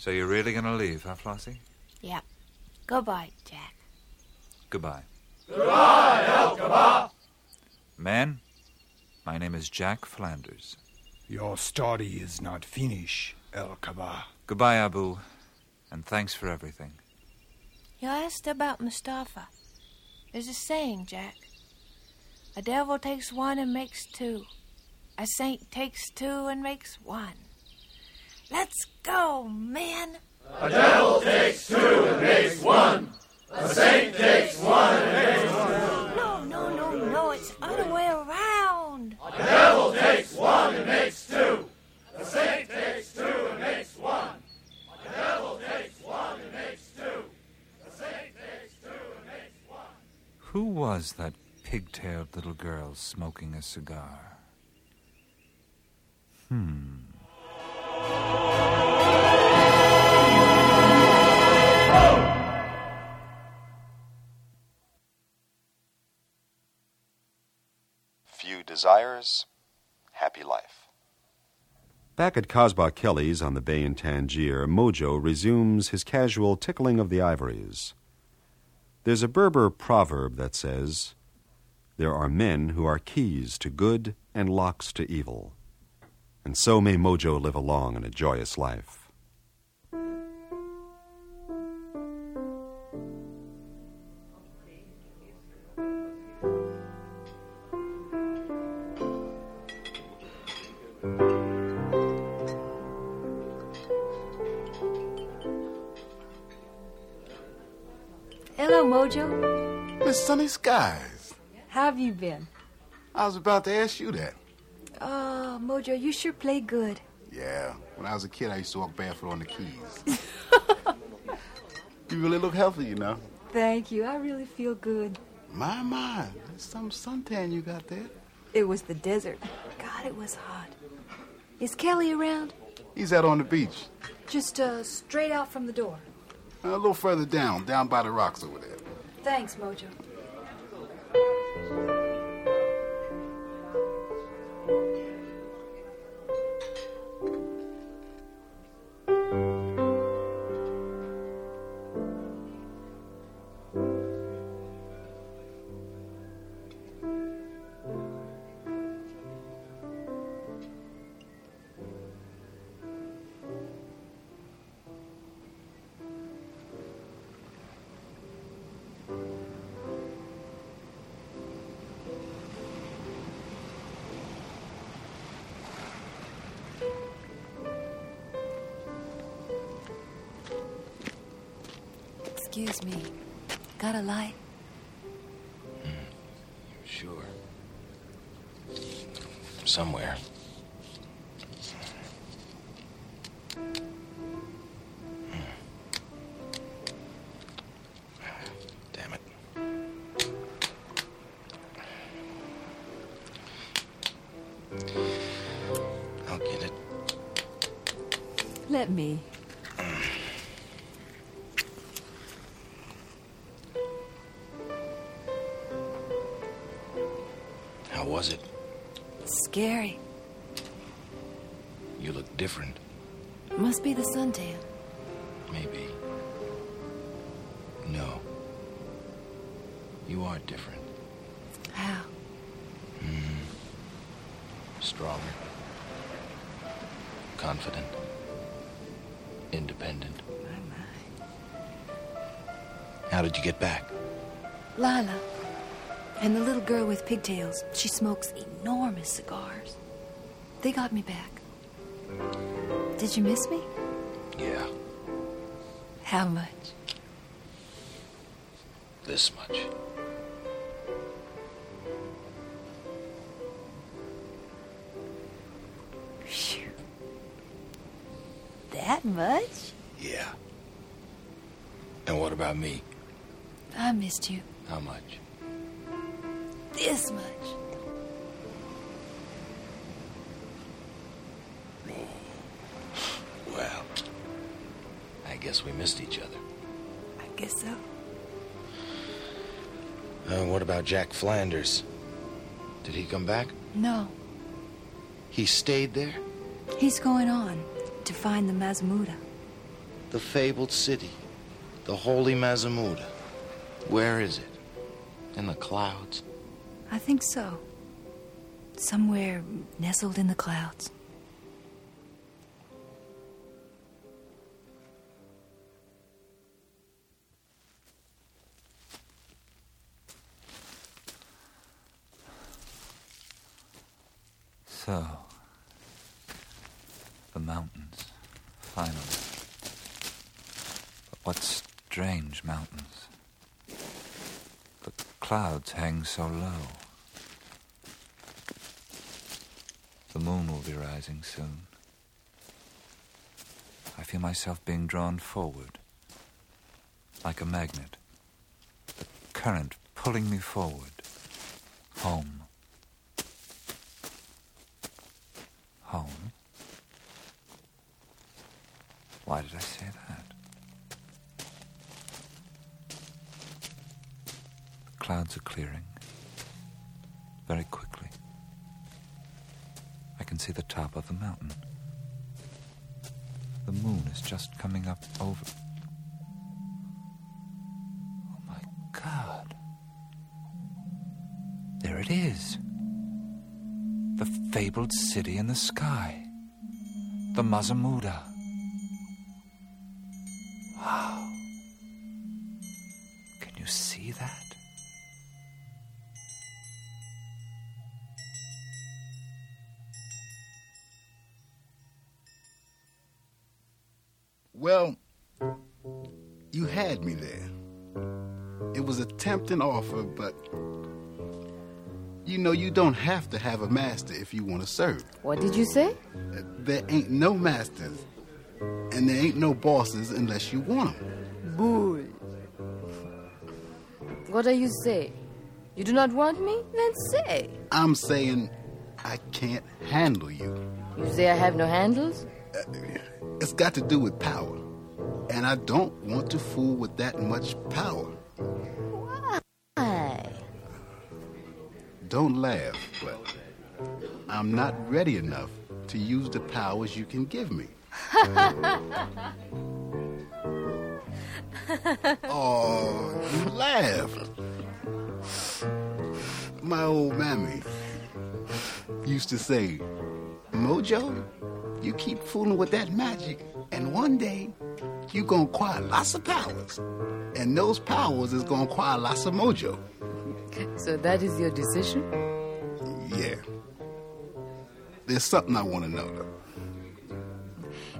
So you're really gonna leave, huh, Flossie? Yep. Goodbye, Jack. Goodbye. Goodbye, Elkabah. Man, my name is Jack Flanders. Your story is not finished, El Kabah. Goodbye, Abu, and thanks for everything. You asked about Mustafa. There's a saying, Jack. A devil takes one and makes two. A saint takes two and makes one. Let's go, man. A devil takes two and makes one. A saint takes one and makes one. No, no, no, no. It's other way around. A devil takes one and makes two. A saint takes two and makes one. A devil takes one and makes two. A saint takes two and makes one. Who was that pigtailed little girl smoking a cigar? Hmm. Few desires, happy life. Back at Kasbah Kelly's on the bay in Tangier, Mojo resumes his casual tickling of the ivories. There's a Berber proverb that says, There are men who are keys to good and locks to evil. And so may Mojo live a long and a joyous life. Mojo. Miss Sunny Skies. How have you been? I was about to ask you that. Oh, Mojo, you sure play good. Yeah, when I was a kid, I used to walk barefoot on the keys. you really look healthy, you know. Thank you. I really feel good. My, my, there's some suntan you got there. It was the desert. God, it was hot. Is Kelly around? He's out on the beach. Just uh, straight out from the door. A little further down, down by the rocks over there. Thanks, Mojo. A light? Hmm. Sure. Somewhere. Hmm. Damn it. I'll get it. Let me. Scary. You look different. Must be the suntan. Girl with pigtails. She smokes enormous cigars. They got me back. Did you miss me? Yeah, How much? this much. Phew. That much? Yeah. And what about me? I missed you. How much? Guess we missed each other. I guess so. Uh, what about Jack Flanders? Did he come back? No. He stayed there? He's going on to find the Mazmuda. The fabled city. The holy Mazamuda. Where is it? In the clouds? I think so. Somewhere nestled in the clouds. So low. The moon will be rising soon. I feel myself being drawn forward, like a magnet. The current pulling me forward, home. Home? Why did I say that? The clouds are clearing. Very quickly. I can see the top of the mountain. The moon is just coming up over. Oh my God. There it is. The fabled city in the sky. The Mazamuda. Offer, but you know you don't have to have a master if you want to serve. What did you say? There ain't no masters, and there ain't no bosses unless you want them. Bull. What are you saying? You do not want me? Then say. I'm saying I can't handle you. You say I have no handles? It's got to do with power, and I don't want to fool with that much power. Don't laugh, but I'm not ready enough to use the powers you can give me. Oh, you laughed. My old mammy used to say, Mojo, you keep fooling with that magic, and one day you gonna acquire lots of powers. And those powers is gonna acquire lots of mojo. So that is your decision? Yeah. There's something I want to know, though.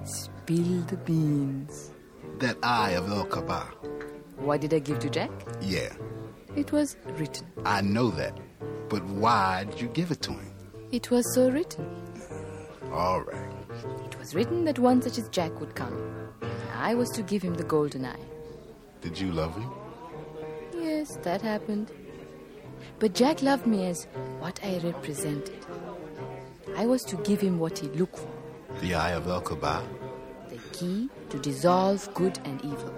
Spill the beans. That eye of El Kabah. What did I give to Jack? Yeah, It was written. I know that. But why did you give it to him? It was so written. All right. It was written that one such as Jack would come. I was to give him the golden eye. Did you love him? Yes, that happened. But Jack loved me as what I represented. I was to give him what he looked for The eye of El Kabah? the key to dissolve good and evil.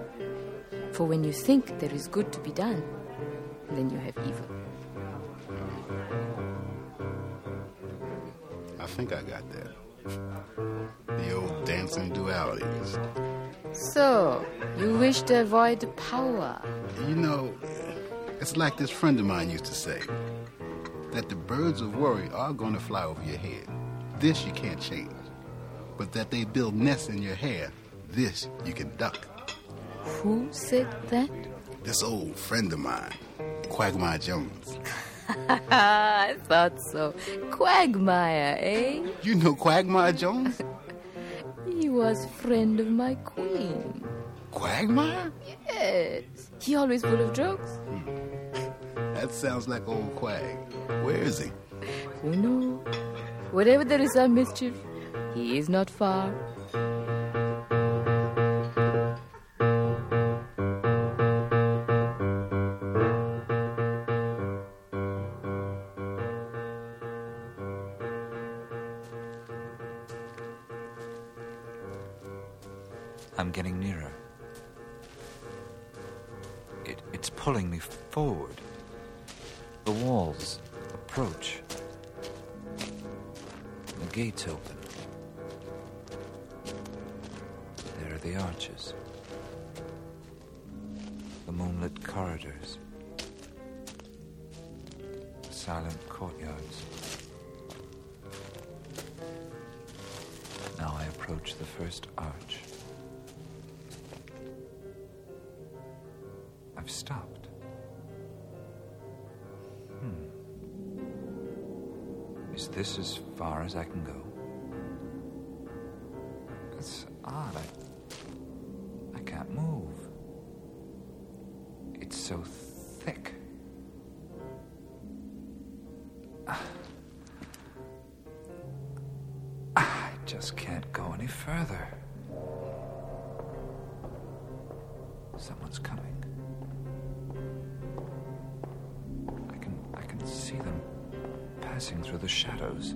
For when you think there is good to be done, then you have evil. I think I got that. The old dancing dualities. So, you wish to avoid power. You know, it's like this friend of mine used to say that the birds of worry are going to fly over your head. This you can't change. But that they build nests in your hair, this you can duck. Who said that? This old friend of mine, Quagmire Jones. I thought so. Quagmire, eh? You know Quagmire Jones? He was friend of my queen. Quagmire? Yes. He always full of jokes. Hmm. That sounds like old Quag. Where is he? Who knows? Wherever there is some mischief, he is not far. Moonlit corridors. Silent courtyards. Now I approach the first arch. I've stopped. Hmm. Is this as far as I can go? It's odd. I can't move. It's so thick. Ah. I just can't go any further. Someone's coming. I can I can see them passing through the shadows.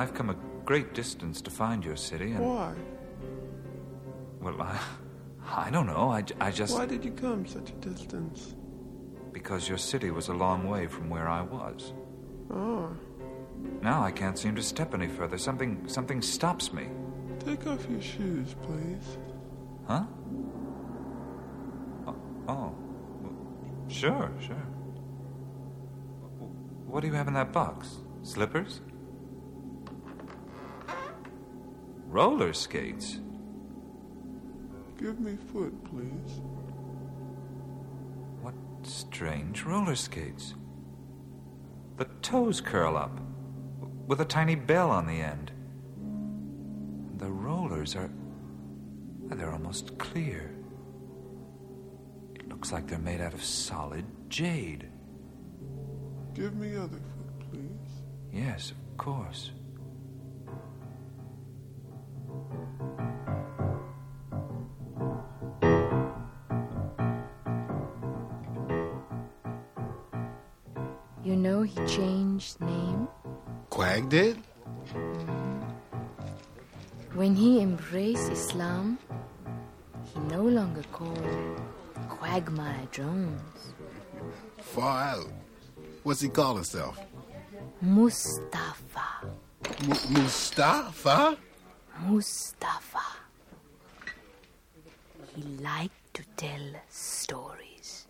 I've come a great distance to find your city and Why? well I I don't know. I, I just Why did you come such a distance? because your city was a long way from where I was. Oh, Now I can't seem to step any further. Something something stops me. take off your shoes, please. Huh? Oh, oh. Sure, sure. What do you have in that box? Slippers? Roller skates? Give me foot, please. What strange roller skates? The toes curl up, with a tiny bell on the end. The rollers are. they're almost clear. It looks like they're made out of solid jade. Give me other foot, please. Yes, of course. Did? When he embraced Islam, he no longer called Quagmire Jones. Far out. What's he call himself? Mustafa. M- Mustafa? Mustafa. He liked to tell stories.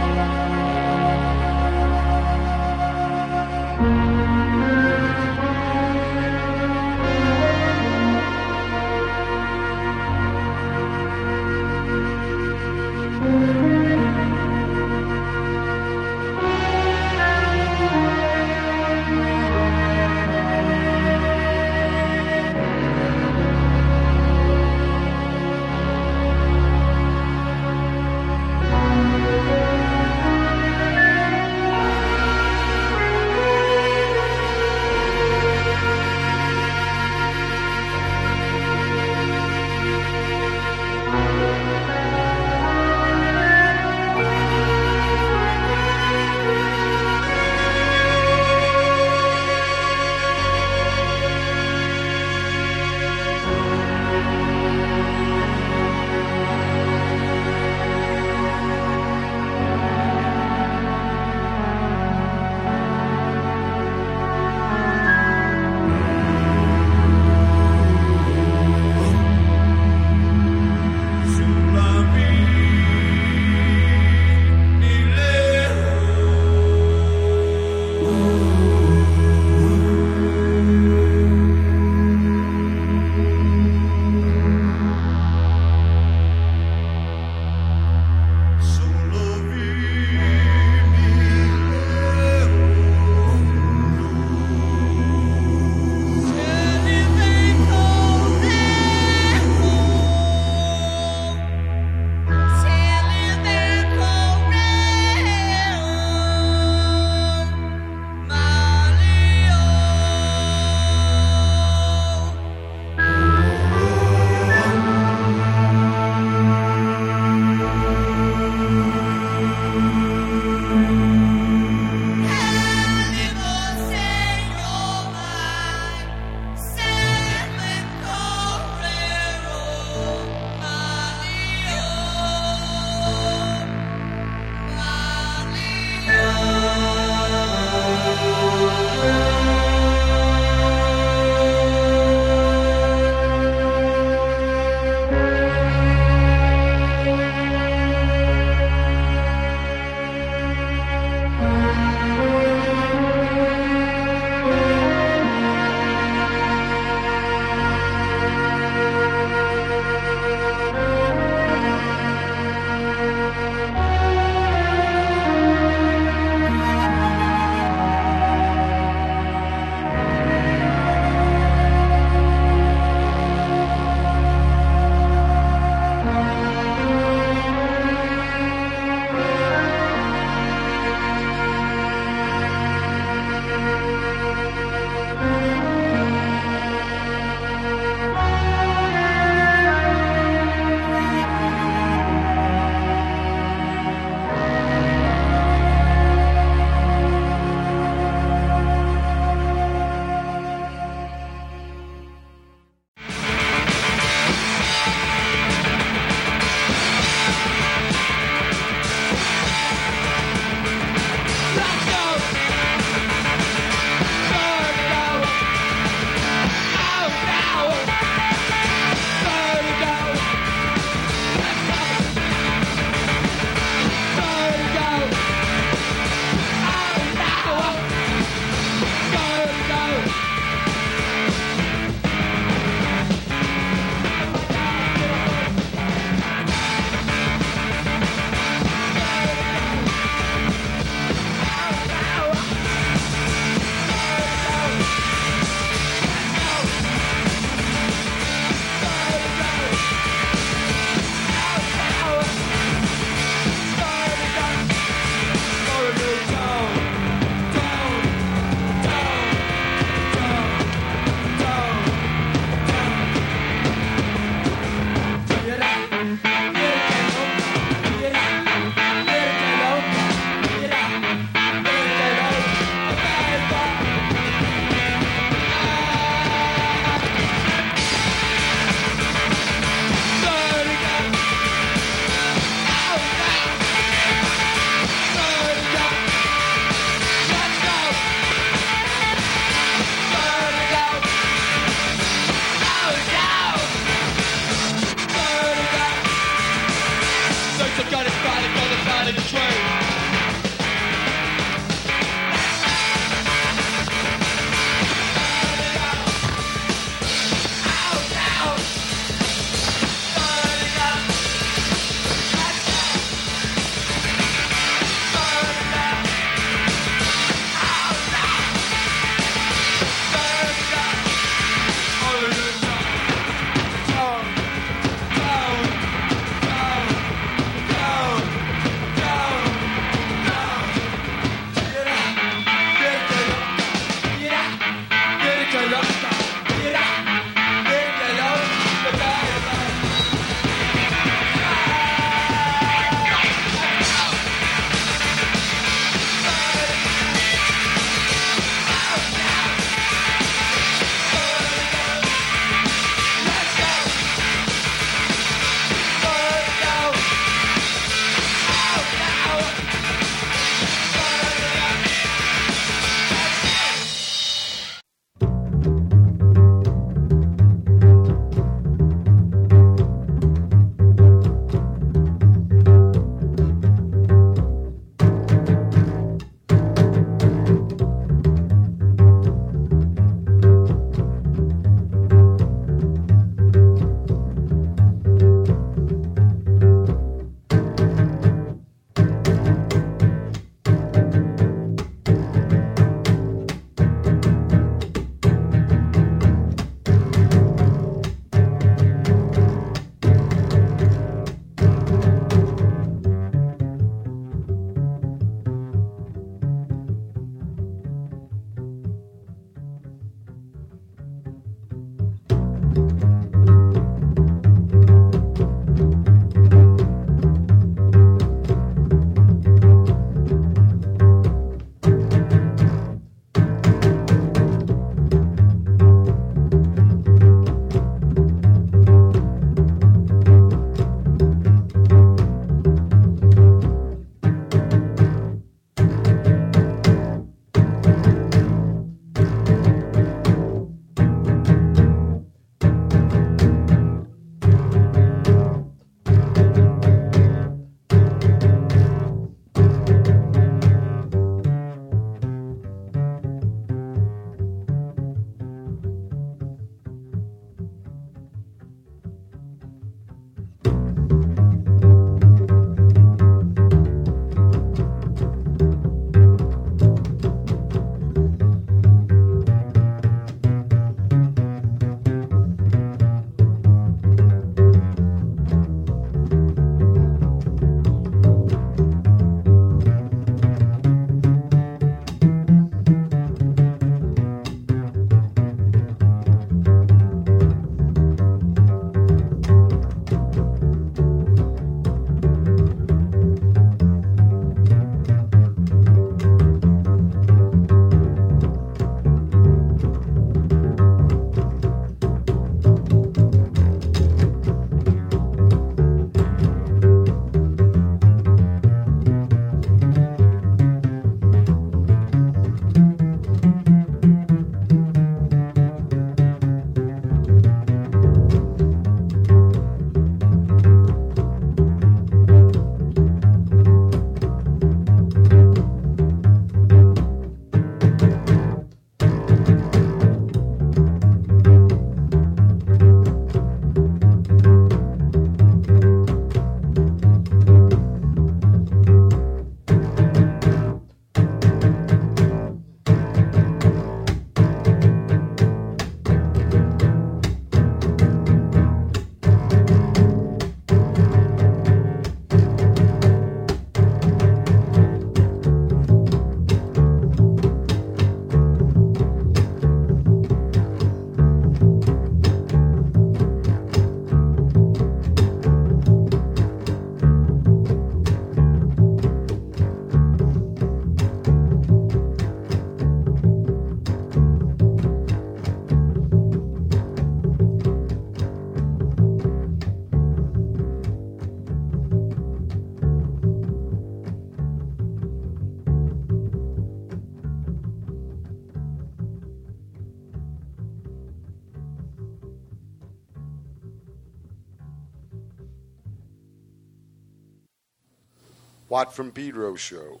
Watt from Pedro show.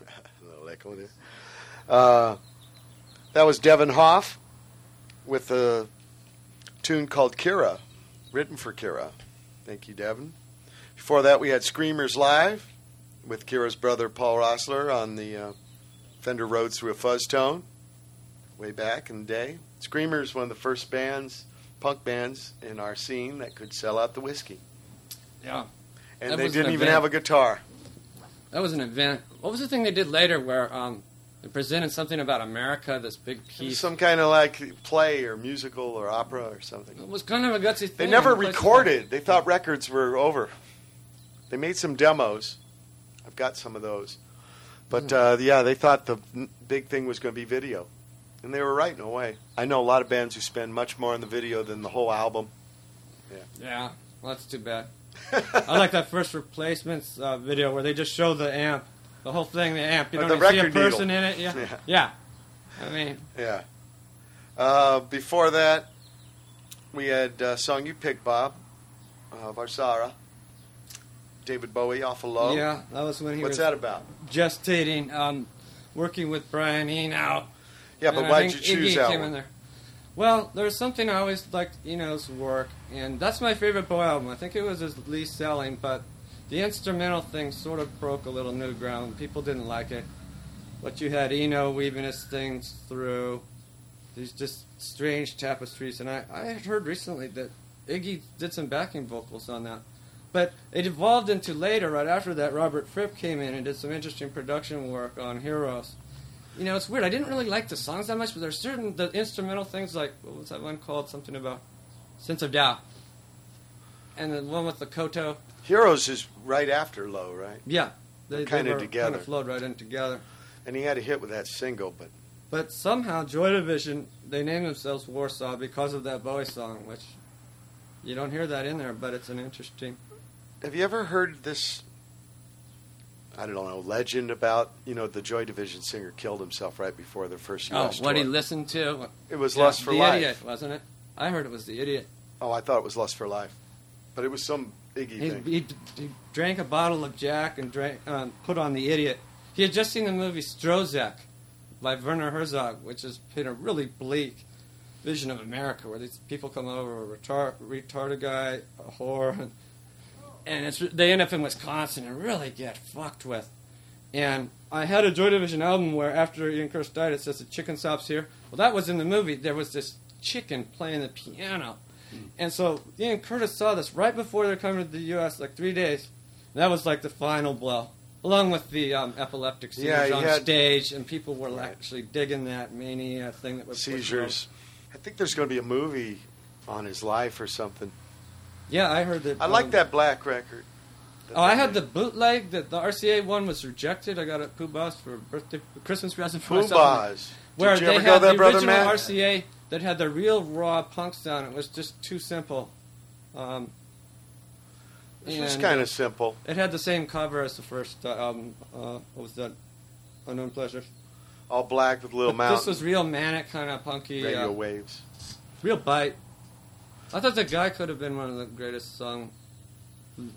A little echo there. Uh, that was Devin Hoff with a tune called Kira, written for Kira. Thank you, Devin. Before that, we had Screamers Live with Kira's brother Paul Roessler on the uh, Fender Rhodes through a fuzz tone way back in the day. Screamers, one of the first bands, punk bands in our scene that could sell out the Whisky. Yeah. And That they didn't even have a guitar. That was an event. What was the thing they did later where um, they presented something about America, this big piece? some kind of like play or musical or opera or something. It was kind of a gutsy thing. They never recorded. They thought records were over. They made some demos. I've got some of those. But uh, yeah, they thought the big thing was going to be video. And they were right in a way. I know a lot of bands who spend much more on the video than the whole album. Yeah. Yeah, well, that's too bad. I like that first replacements uh, video where they just show the amp, the whole thing, the amp. You don't see a record needle. person in it. Yeah. Yeah. yeah, I mean, Yeah. Uh, before that, we had a song you picked, Bob, uh, Warszawa. David Bowie, Awful Low. yeah, that was when he What's was that about? gestating, um, working with Brian Eno. Yeah, but And why'd you choose Iggy that one? Well, there's something I always liked Eno's work, and that's my favorite Bowie album. I think it was his least selling, but the instrumental thing sort of broke a little new ground. People didn't like it. But you had Eno weaving his things through these just strange tapestries, and I, I had heard recently that Iggy did some backing vocals on that. But it evolved into later, right after that, Robert Fripp came in and did some interesting production work on Heroes. You know, it's weird. I didn't really like the songs that much, but there's certain the instrumental things like what was that one called? Something about Sense of Doubt, and the one with the koto. Heroes is right after Low, right? Yeah, They're kinda together. Kind of flowed right in together. And he had a hit with that single, but But somehow Joy Division they named themselves Warsaw because of that Bowie song, which you don't hear that in there, but it's an interesting. have you ever heard this? I don't know legend about you know the Joy Division singer killed himself right before their first Oh, U.S. what he listened to? It was Yeah, Lust for the Life. Idiot, wasn't it? I heard it was the Idiot. Oh, I thought it was Lust for Life, but it was some Iggy He, thing. he, he drank a bottle of Jack and drank, um, put on the Idiot. He had just seen the movie Stroszek by Werner Herzog, which has been a really bleak vision of America, where these people come over, a retar- retarded guy, a whore, and, and it's, they end up in Wisconsin and really get fucked with. And I had a Joy Division album where after Ian Curtis died, it says the chicken stops here. Well, that was in the movie. There was this chicken playing the piano. And so Ian Curtis saw this right before they're coming to the U.S., like three days. That was like the final blow, along with the um, epileptic seizures Yeah, on had- stage, and people were actually digging that mania thing that was Seizures. I think there's going to be a movie on his life or something. Yeah, I heard that. I like um, that black record. Oh, I had the bootleg. That the RCA one was rejected. I got it Poo-Bah's for birthday, Christmas present for Pooh myself. Bah's. Where Did you they had the original Matt? RCA that had the real raw punk sound. It was just too simple. Um, This was kind of simple. It had the same cover as the first uh, album. Uh, what was that? Unknown Pleasures. All black with little mountain. This was real manic, kind of punky. radio uh, waves. Real bite. I thought the guy could have been one of the greatest song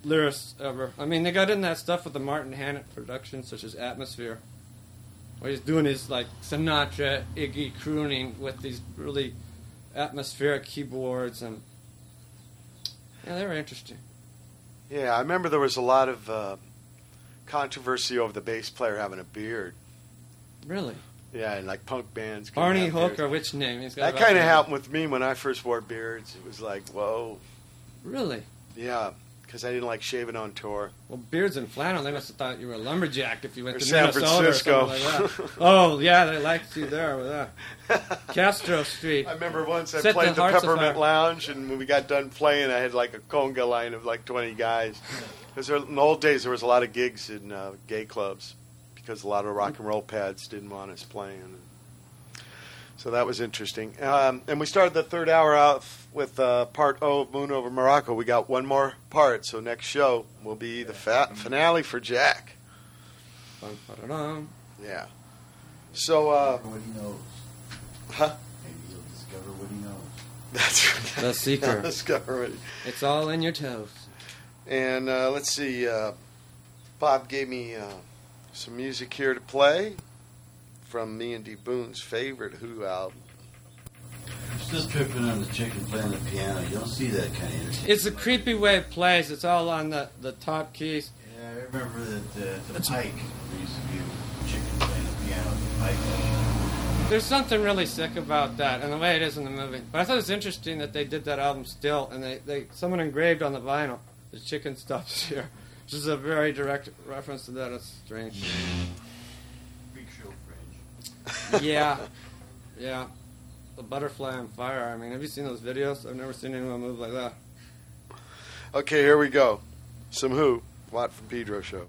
lyrics ever. I mean, they got in that stuff with the Martin Hannett production, such as Atmosphere, where he's doing his like Sinatra, Iggy crooning with these really atmospheric keyboards, and yeah, they were interesting. Yeah, I remember there was a lot of uh, controversy over the bass player having a beard. Really, Yeah, and like punk bands. Barney have Hook beards. which name? He's got That kind of happened with me when I first wore beards. It was like, whoa. Really? Yeah, because I didn't like shaving on tour. Well, beards and flannel, they must have thought you were a lumberjack if you went Or to San Minnesota Francisco. or something like that. oh, yeah, they liked you there with that. Castro Street. I remember once I Set played the, hearts Peppermint. Lounge, and when we got done playing, I had like a conga line of like 20 guys. Because in the old days, there was a lot of gigs in uh, gay clubs because a lot of rock and roll pads didn't want us playing. So that was interesting. Um, and we started the third hour out with uh, part O of Moon over Morocco. We got one more part, so next show will be the fa- finale for Jack. Yeah. So, uh, What he knows. Huh? Maybe he'll discover what he knows. That's The secret. Discover it. It's all in your toes. And uh, let's see. Uh, Bob gave me uh, some music here to play from me and D. Boon's favorite Who album. I'm still tripping on the chicken playing the piano. You don't see that kind of entertainment. It's a creepy way it plays. It's all on the, the top keys. Yeah, I remember that uh, the Pike we used to do chicken playing the piano the Pike. There's something really sick about that, and the way it is in the movie. But I thought it was interesting that they did that album still, and they, they someone engraved on the vinyl the chicken stops here, which is a very direct reference to that. It's strange. Freak show French. yeah, yeah. The butterfly on fire. I mean, have you seen those videos? I've never seen anyone move like that. Okay, here we go. Some Who. Watt from Pedro show.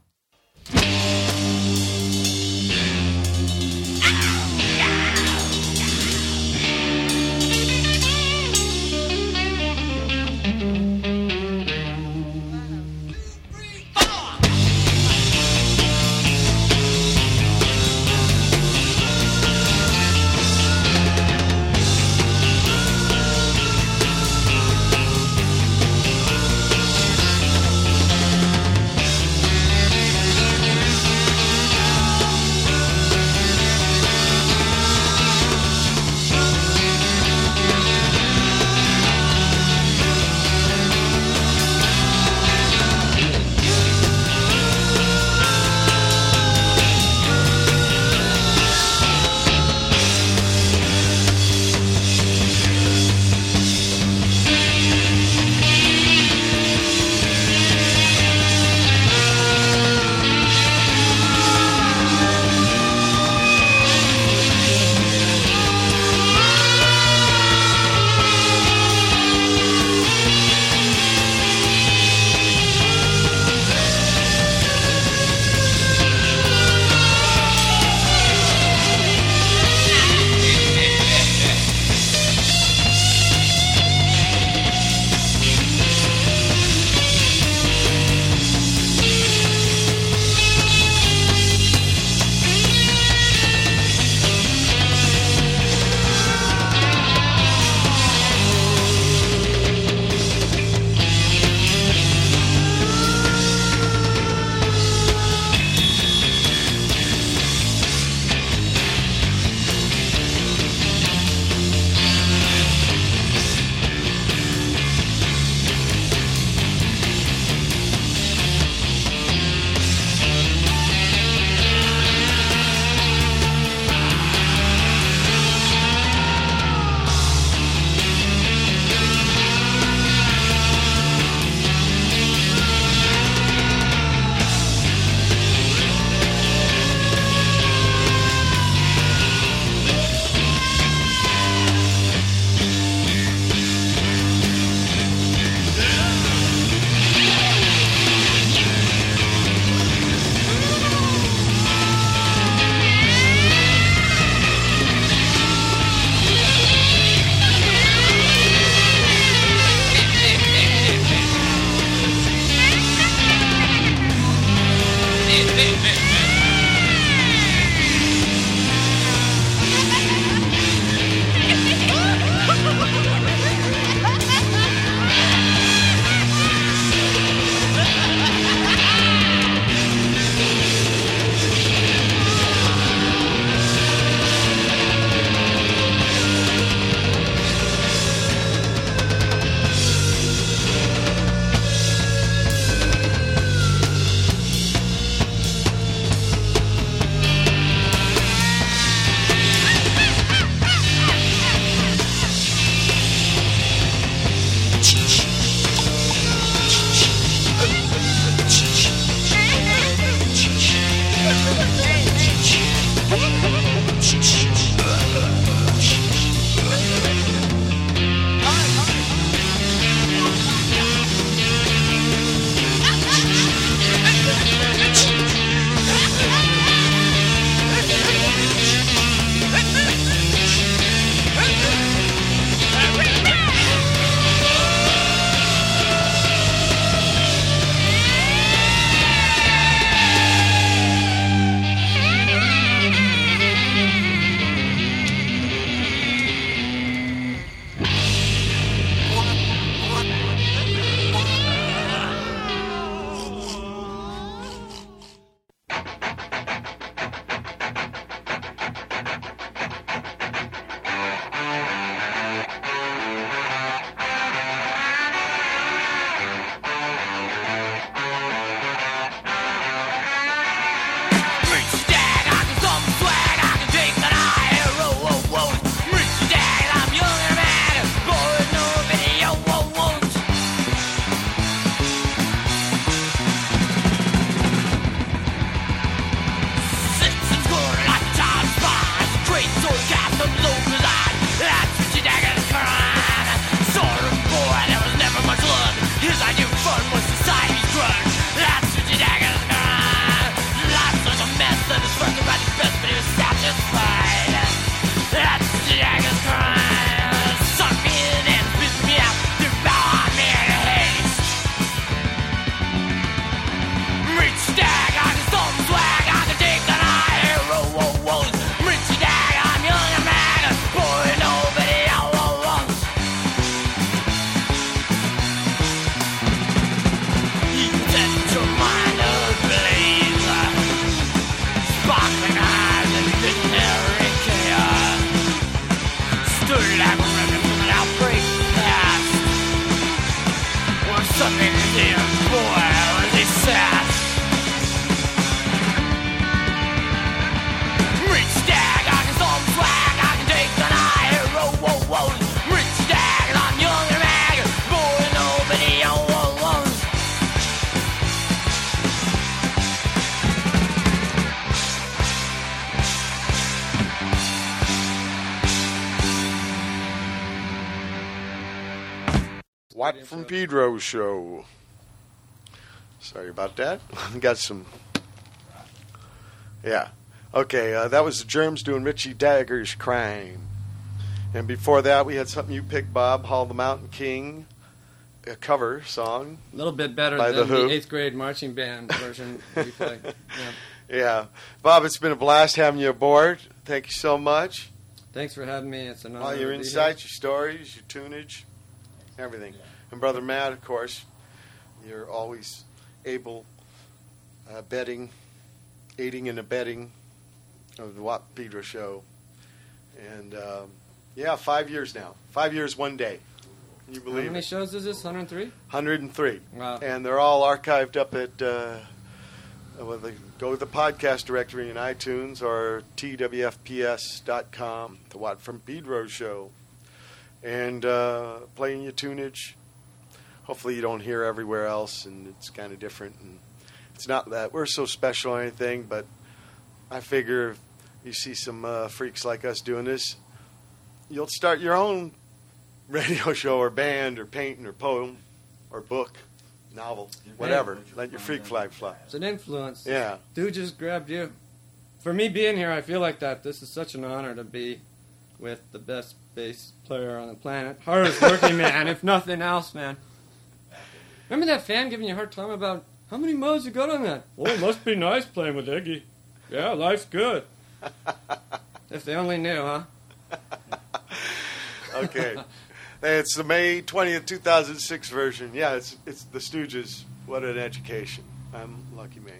Pedro show. Sorry about that. Got some. Yeah. Okay, uh, that was the Germs doing Richie Dagger's Crime. And before that, we had something you picked, Bob, Hall the Mountain King, a cover song. A little bit better than The the eighth grade marching band version we played. Yeah. Yeah. Bob, it's been a blast having you aboard. Thank you so much. Thanks for having me. It's an honor. All your insights, your stories, your tunage, everything. And Brother Matt, of course, you're always able, uh, betting, aiding and abetting of the Watt Pedro show. And um, yeah, five years now. Five years, one day. Can you believe How many it? shows is this? 103? 103. Wow. And they're all archived up at, uh, well, they go to the podcast directory in iTunes or twfps.com, the Watt from Pedro show. And uh, playing your tunage. Hopefully you don't hear everywhere else, and it's kind of different. And it's not that we're so special or anything, but I figure if you see some uh, freaks like us doing this, you'll start your own radio show or band or painting or poem or book, novel, whatever. Let your freak flag fly. It's an influence. Yeah. Dude just grabbed you. For me being here, I feel like that. This is such an honor to be with the best bass player on the planet. Hardest working man, if nothing else, man. Remember that fan giving you a hard time about how many modes you got on that? Well, it must be nice playing with Iggy. Yeah, life's good. if they only knew, huh? Okay. it's the May 20th, 2006 version. Yeah, it's it's the Stooges. What an education. I'm lucky man.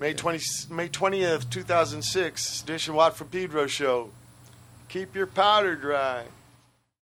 May 20 May 20th, 2006 edition Watt for Pedro show. Keep your powder dry.